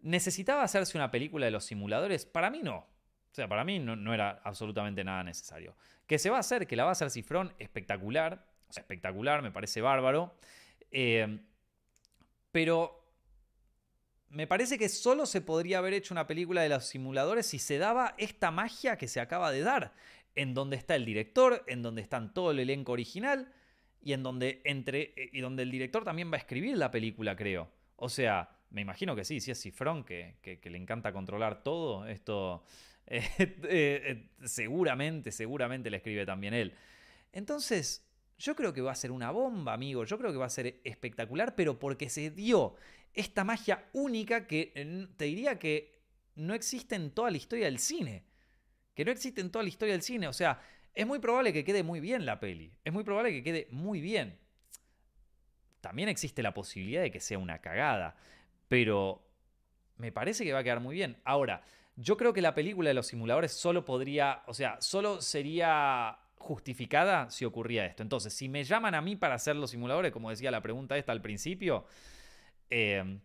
¿Necesitaba hacerse una película de los simuladores? Para mí no. O sea, para mí no, era absolutamente nada necesario. Que se va a hacer, que la va a hacer Cifrón, espectacular. O sea, espectacular, me parece bárbaro. Eh, pero me parece que solo se podría haber hecho una película de los simuladores si se daba esta magia que se acaba de dar, en donde está el director, en donde están todo el elenco original y en donde entre eh, y donde el director también va a escribir la película, creo. O sea, me imagino que sí, si es Cifrón que, que, le encanta controlar todo, esto seguramente, seguramente le escribe también él. Entonces, yo creo que va a ser una bomba, amigo. Yo creo que va a ser espectacular, pero porque se dio esta magia única que te diría que no existe en toda la historia del cine. Que no existe en toda la historia del cine. O sea, es muy probable que quede muy bien la peli. Es muy probable que quede muy bien. También existe la posibilidad de que sea una cagada. Pero me parece que va a quedar muy bien. Ahora, yo creo que la película de los simuladores solo podría, o sea, solo sería justificada si ocurría esto. Entonces, si me llaman a mí para hacer los simuladores, como decía la pregunta esta al principio, Em,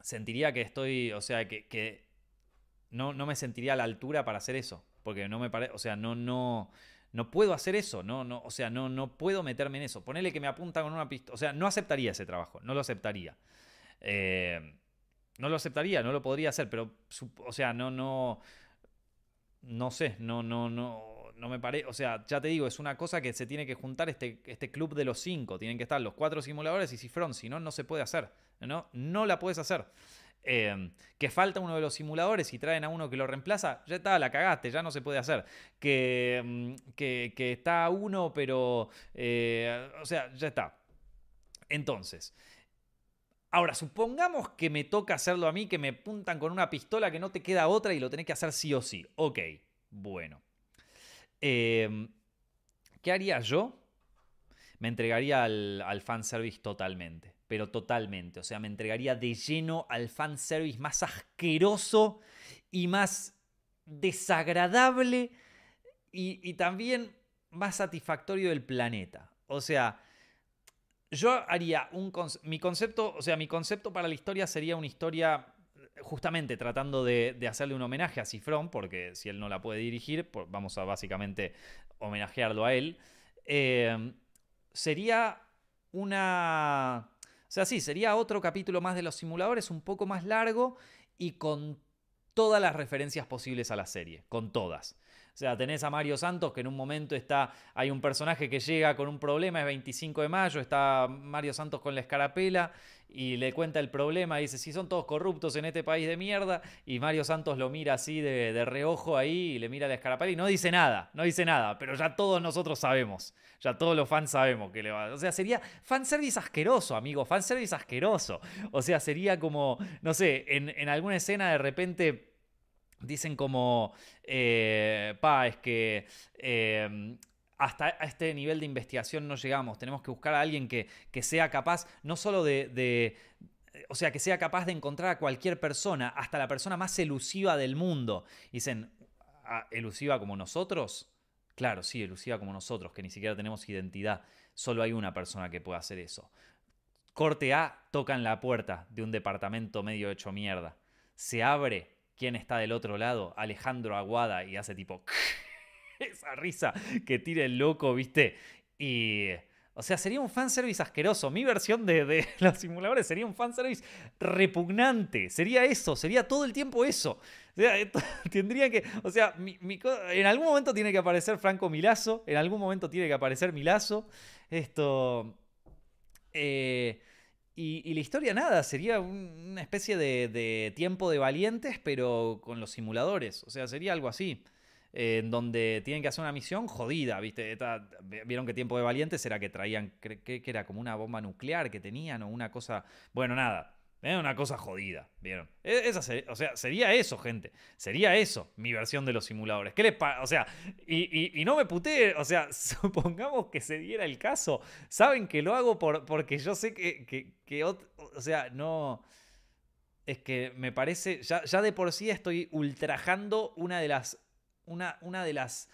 sentiría que estoy, o sea, que, no, no, me sentiría a la altura para hacer eso, porque no me parece, o sea, no, no, no puedo hacer eso, no, no, o sea, no, no puedo meterme en eso. Ponele que me apunta con una pistola, o sea, no aceptaría ese trabajo, no lo aceptaría. Em, no lo aceptaría, no lo podría hacer, pero, o sea, no, no, no sé, no, no, no, no me parece, o sea, ya te digo, es una cosa que se tiene que juntar este, este club de los cinco, tienen que estar los cuatro simuladores y Cifrón, si no, no se puede hacer, ¿no? No la puedes hacer. Em, que falta uno de los simuladores y traen a uno que lo reemplaza, ya está, la cagaste, ya no se puede hacer. Que, em, que, está uno, pero, eh, o sea, ya está. Entonces, ahora, supongamos que me toca hacerlo a mí, que me apuntan con una pistola que no te queda otra y lo tenés que hacer sí o sí. Ok, bueno. Em, ¿Qué haría yo? Me entregaría al, al fanservice totalmente, pero totalmente. O sea, me entregaría de lleno al fanservice más asqueroso y más desagradable y, también más satisfactorio del planeta. O sea, yo haría un mi concepto, o sea, mi concepto para la historia sería una historia justamente tratando de, hacerle un homenaje a Cifrón, porque si él no la puede dirigir, pues vamos a básicamente homenajearlo a él, eh, sería una... O sea, sí, sería otro capítulo más de los simuladores, un poco más largo y con todas las referencias posibles a la serie, con todas. O sea, tenés a Mario Santos que en un momento está, hay un personaje que llega con un problema, es 25 de mayo, está Mario Santos con la escarapela y le cuenta el problema, dice, si son todos corruptos en este país de mierda, y Mario Santos lo mira así de, reojo ahí y le mira la escarapela y no dice nada, no dice nada, pero ya todos nosotros sabemos, ya todos los fans sabemos que le va. O sea, sería fanservice asqueroso, amigo, fanservice asqueroso. O sea, sería como, no sé, en alguna escena de repente Dicen como, eh, pa, es que eh, hasta este nivel de investigación no llegamos, tenemos que buscar a alguien que, sea capaz no solo de, o sea, que sea capaz de encontrar a cualquier persona, hasta la persona más elusiva del mundo. Dicen, ah, ¿elusiva como nosotros? Claro, sí, elusiva como nosotros, que ni siquiera tenemos identidad. Solo hay una persona que puede hacer eso. Corte A, tocan la puerta de un departamento medio hecho mierda. Se abre quién está del otro lado, Alejandro Aguada, y hace tipo... esa risa que tira el loco, ¿viste? Y... O sea, sería un fanservice asqueroso. Mi versión de, los simuladores sería un fanservice repugnante. Sería eso, sería todo el tiempo eso. O sea, tendría que. O sea, en algún momento tiene que aparecer Franco Milazo. En algún momento tiene que aparecer Milazo. Esto. Eh, y, la historia nada, sería una especie de, tiempo de valientes, pero con los simuladores. O sea, sería algo así. en donde tienen que hacer una misión jodida, ¿viste? Vieron que tiempo de valientes era que traían, que, que era como una bomba nuclear que tenían o una cosa. Bueno, nada. Es una cosa jodida, ¿vieron? E, esa o sea, sería eso, gente. Sería eso, mi versión de los simuladores. ¿Qué les O sea, y, no me putee, o sea, supongamos que se diera el caso. Saben que lo hago por, porque yo sé que, o sea, no... Es que me parece, ya, ya, de por sí estoy ultrajando una de las, una, una de las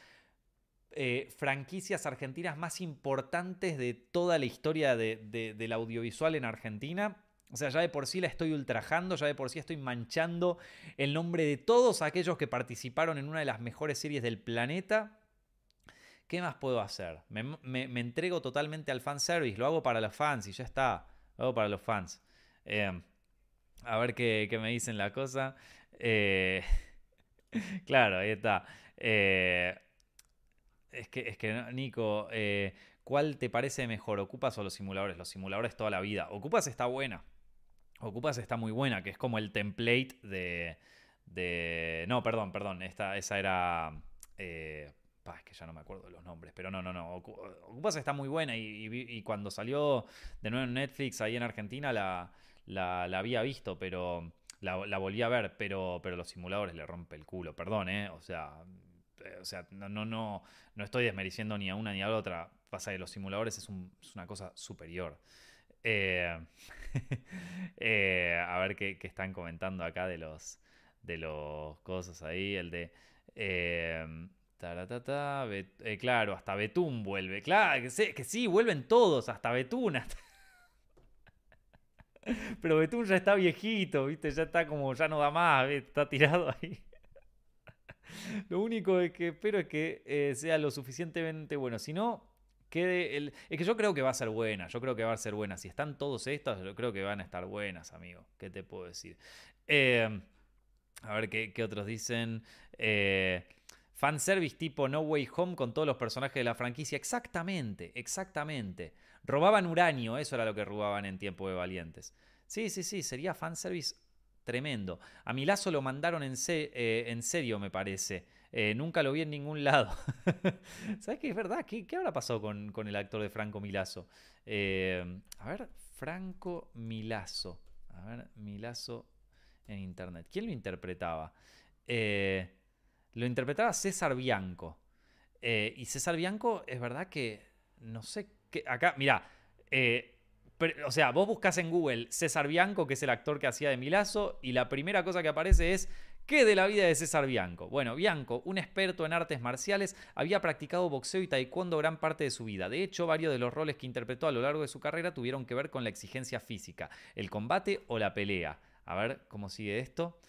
eh, franquicias argentinas más importantes de toda la historia del audiovisual en Argentina o sea, ya de por sí la estoy ultrajando, ya de por sí estoy manchando el nombre de todos aquellos que participaron en una de las mejores series del planeta. ¿Qué más puedo hacer? Me, entrego totalmente al fanservice, lo hago para los fans y ya está. Lo hago para los fans. Eh, a ver qué, me dicen la cosa. Eh, claro, ahí está. Eh, es, que, es que, Nico, ¿cuál te parece mejor? ¿Ocupas o los simuladores? Los simuladores toda la vida. Ocupas está buena. Ocupas está muy buena, que es como el template de. de no, perdón, perdón. Esta, esa era. Eh, es que ya no me acuerdo de los nombres, pero no, no, no. Ocupas está muy buena y, cuando salió de nuevo en Netflix ahí en Argentina la, la, había visto, pero la, volví a ver, pero, pero los simuladores le rompe el culo, perdón, ¿eh? O sea, eh, o sea no, no, no, no estoy desmericiendo ni a una ni a la otra. Pasa que los simuladores es, es una cosa superior. Eh, eh, a ver qué, están comentando acá de los, de los cosas ahí. El de. Eh, claro, hasta Betún vuelve. Claro, que, que sí, vuelven todos, hasta Betún. Pero Betún ya está viejito, ¿viste? Ya está como, ya no da más, está tirado ahí. Lo único que espero es que sea lo suficientemente bueno. Si no, Es que yo creo que va a ser buena, yo creo que va a ser buena. Si están todos estas, yo creo que van a estar buenas, amigo. ¿Qué te puedo decir? Eh, a ver qué, otros dicen. Eh, fanservice tipo No Way Home con todos los personajes de la franquicia. Exactamente, exactamente. Robaban uranio, eso era lo que robaban en Tiempo de Valientes. Sí, sí, sí, sería fanservice tremendo. A Milazo lo mandaron en, eh, en serio, me parece. Eh, nunca lo vi en ningún lado. ¿Sabes qué es verdad? ¿Qué, habrá pasado con, el actor de Franco Milazo? Eh, a ver, Franco Milazo. A ver, Milazo en internet. ¿Quién lo interpretaba? Eh, lo interpretaba César Bianco. y César Bianco, es verdad que no sé qué. Acá, mira. o sea, vos buscas en Google César Bianco, que es el actor que hacía de Milazo, y la primera cosa que aparece es ¿Qué de la vida de César Bianco? Bueno, Bianco, un experto en artes marciales, había practicado boxeo y taekwondo gran parte de su vida. De hecho, varios de los roles que interpretó a lo largo de su carrera tuvieron que ver con la exigencia física, el combate o la pelea. A ver cómo sigue esto.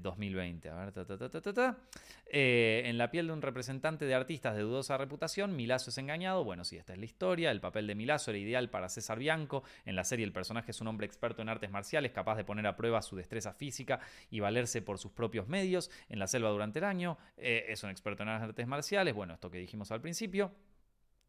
2020. Eh, a ver, ta, eh, en la piel de un representante de artistas de dudosa reputación, Milazo es engañado. Bueno, sí, esta es la historia. El papel de Milazo era ideal para César Bianco. En la serie, el personaje es un hombre experto en artes marciales, capaz de poner a prueba su destreza física y valerse por sus propios medios. En la selva durante el año, eh, es un experto en artes marciales. Bueno, esto que dijimos al principio.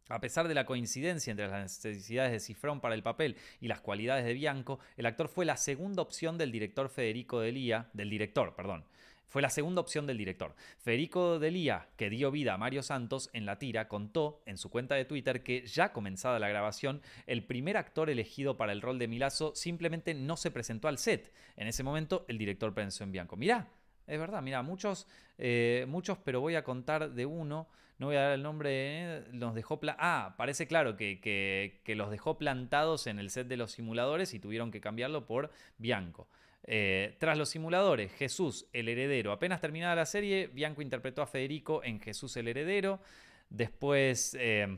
A pesar de la coincidencia entre las necesidades de Cifrón para el papel y las cualidades de Bianco, el actor fue la segunda opción del director Federico Delía, del director, perdón. Fue la segunda opción del director. Federico Delía, que dio vida a Mario Santos en la tira, contó en su cuenta de Twitter que ya comenzada la grabación, el primer actor elegido para el rol de Milazo simplemente no se presentó al set. En ese momento, el director pensó en Bianco. Mirá, es verdad, mira, muchos, eh, muchos, pero voy a contar de uno no voy a dar el nombre, los dejó... Ah, parece claro que, los dejó plantados en el set de los simuladores y tuvieron que cambiarlo por Bianco. Eh, tras los simuladores, Jesús el heredero. Apenas terminada la serie, Bianco interpretó a Federico en Jesús el heredero. Después eh,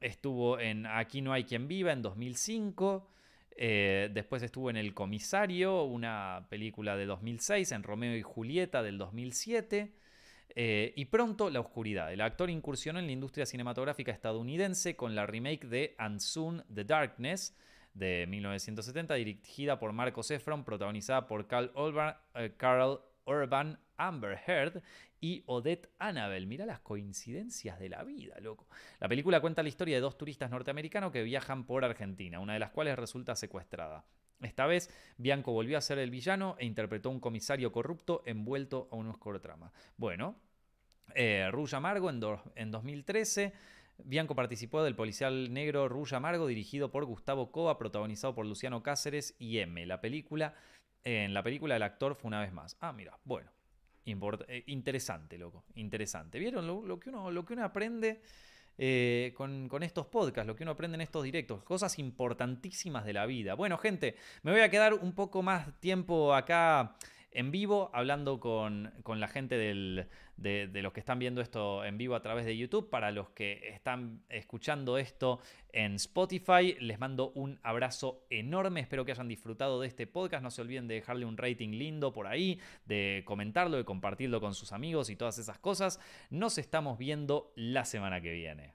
estuvo en Aquí no hay quien viva en 2005. Eh, después estuvo en El Comisario, una película de 2006, en Romeo y Julieta del 2007. Eh, y pronto la oscuridad. El actor incursionó en la industria cinematográfica estadounidense con la remake de And Soon the Darkness de 1970, dirigida por Marcos Efron, protagonizada por Carl Carl Urban Amber Heard y Odette Annabel. Mira las coincidencias de la vida, loco. La película cuenta la historia de dos turistas norteamericanos que viajan por Argentina, una de las cuales resulta secuestrada. Esta vez, Bianco volvió a ser el villano e interpretó a un comisario corrupto envuelto a un oscuro trama. Bueno, eh, Amargo en, en 2013. Bianco participó del policial negro Rouge Amargo, dirigido por Gustavo Cova, protagonizado por Luciano Cáceres y M. La película, en la película el actor fue una vez más. Ah, mira, bueno. Eh, interesante, loco. Interesante. ¿Vieron lo, que, uno, lo que uno aprende eh, con, con, estos podcasts, lo que uno aprende en estos directos? Cosas importantísimas de la vida. Bueno, gente, me voy a quedar un poco más tiempo acá en vivo, hablando con, la gente de, los que están viendo esto en vivo a través de YouTube. Para los que están escuchando esto en Spotify, les mando un abrazo enorme. Espero que hayan disfrutado de este podcast. No se olviden de dejarle un rating lindo por ahí, de comentarlo, de compartirlo con sus amigos y todas esas cosas. Nos estamos viendo la semana que viene.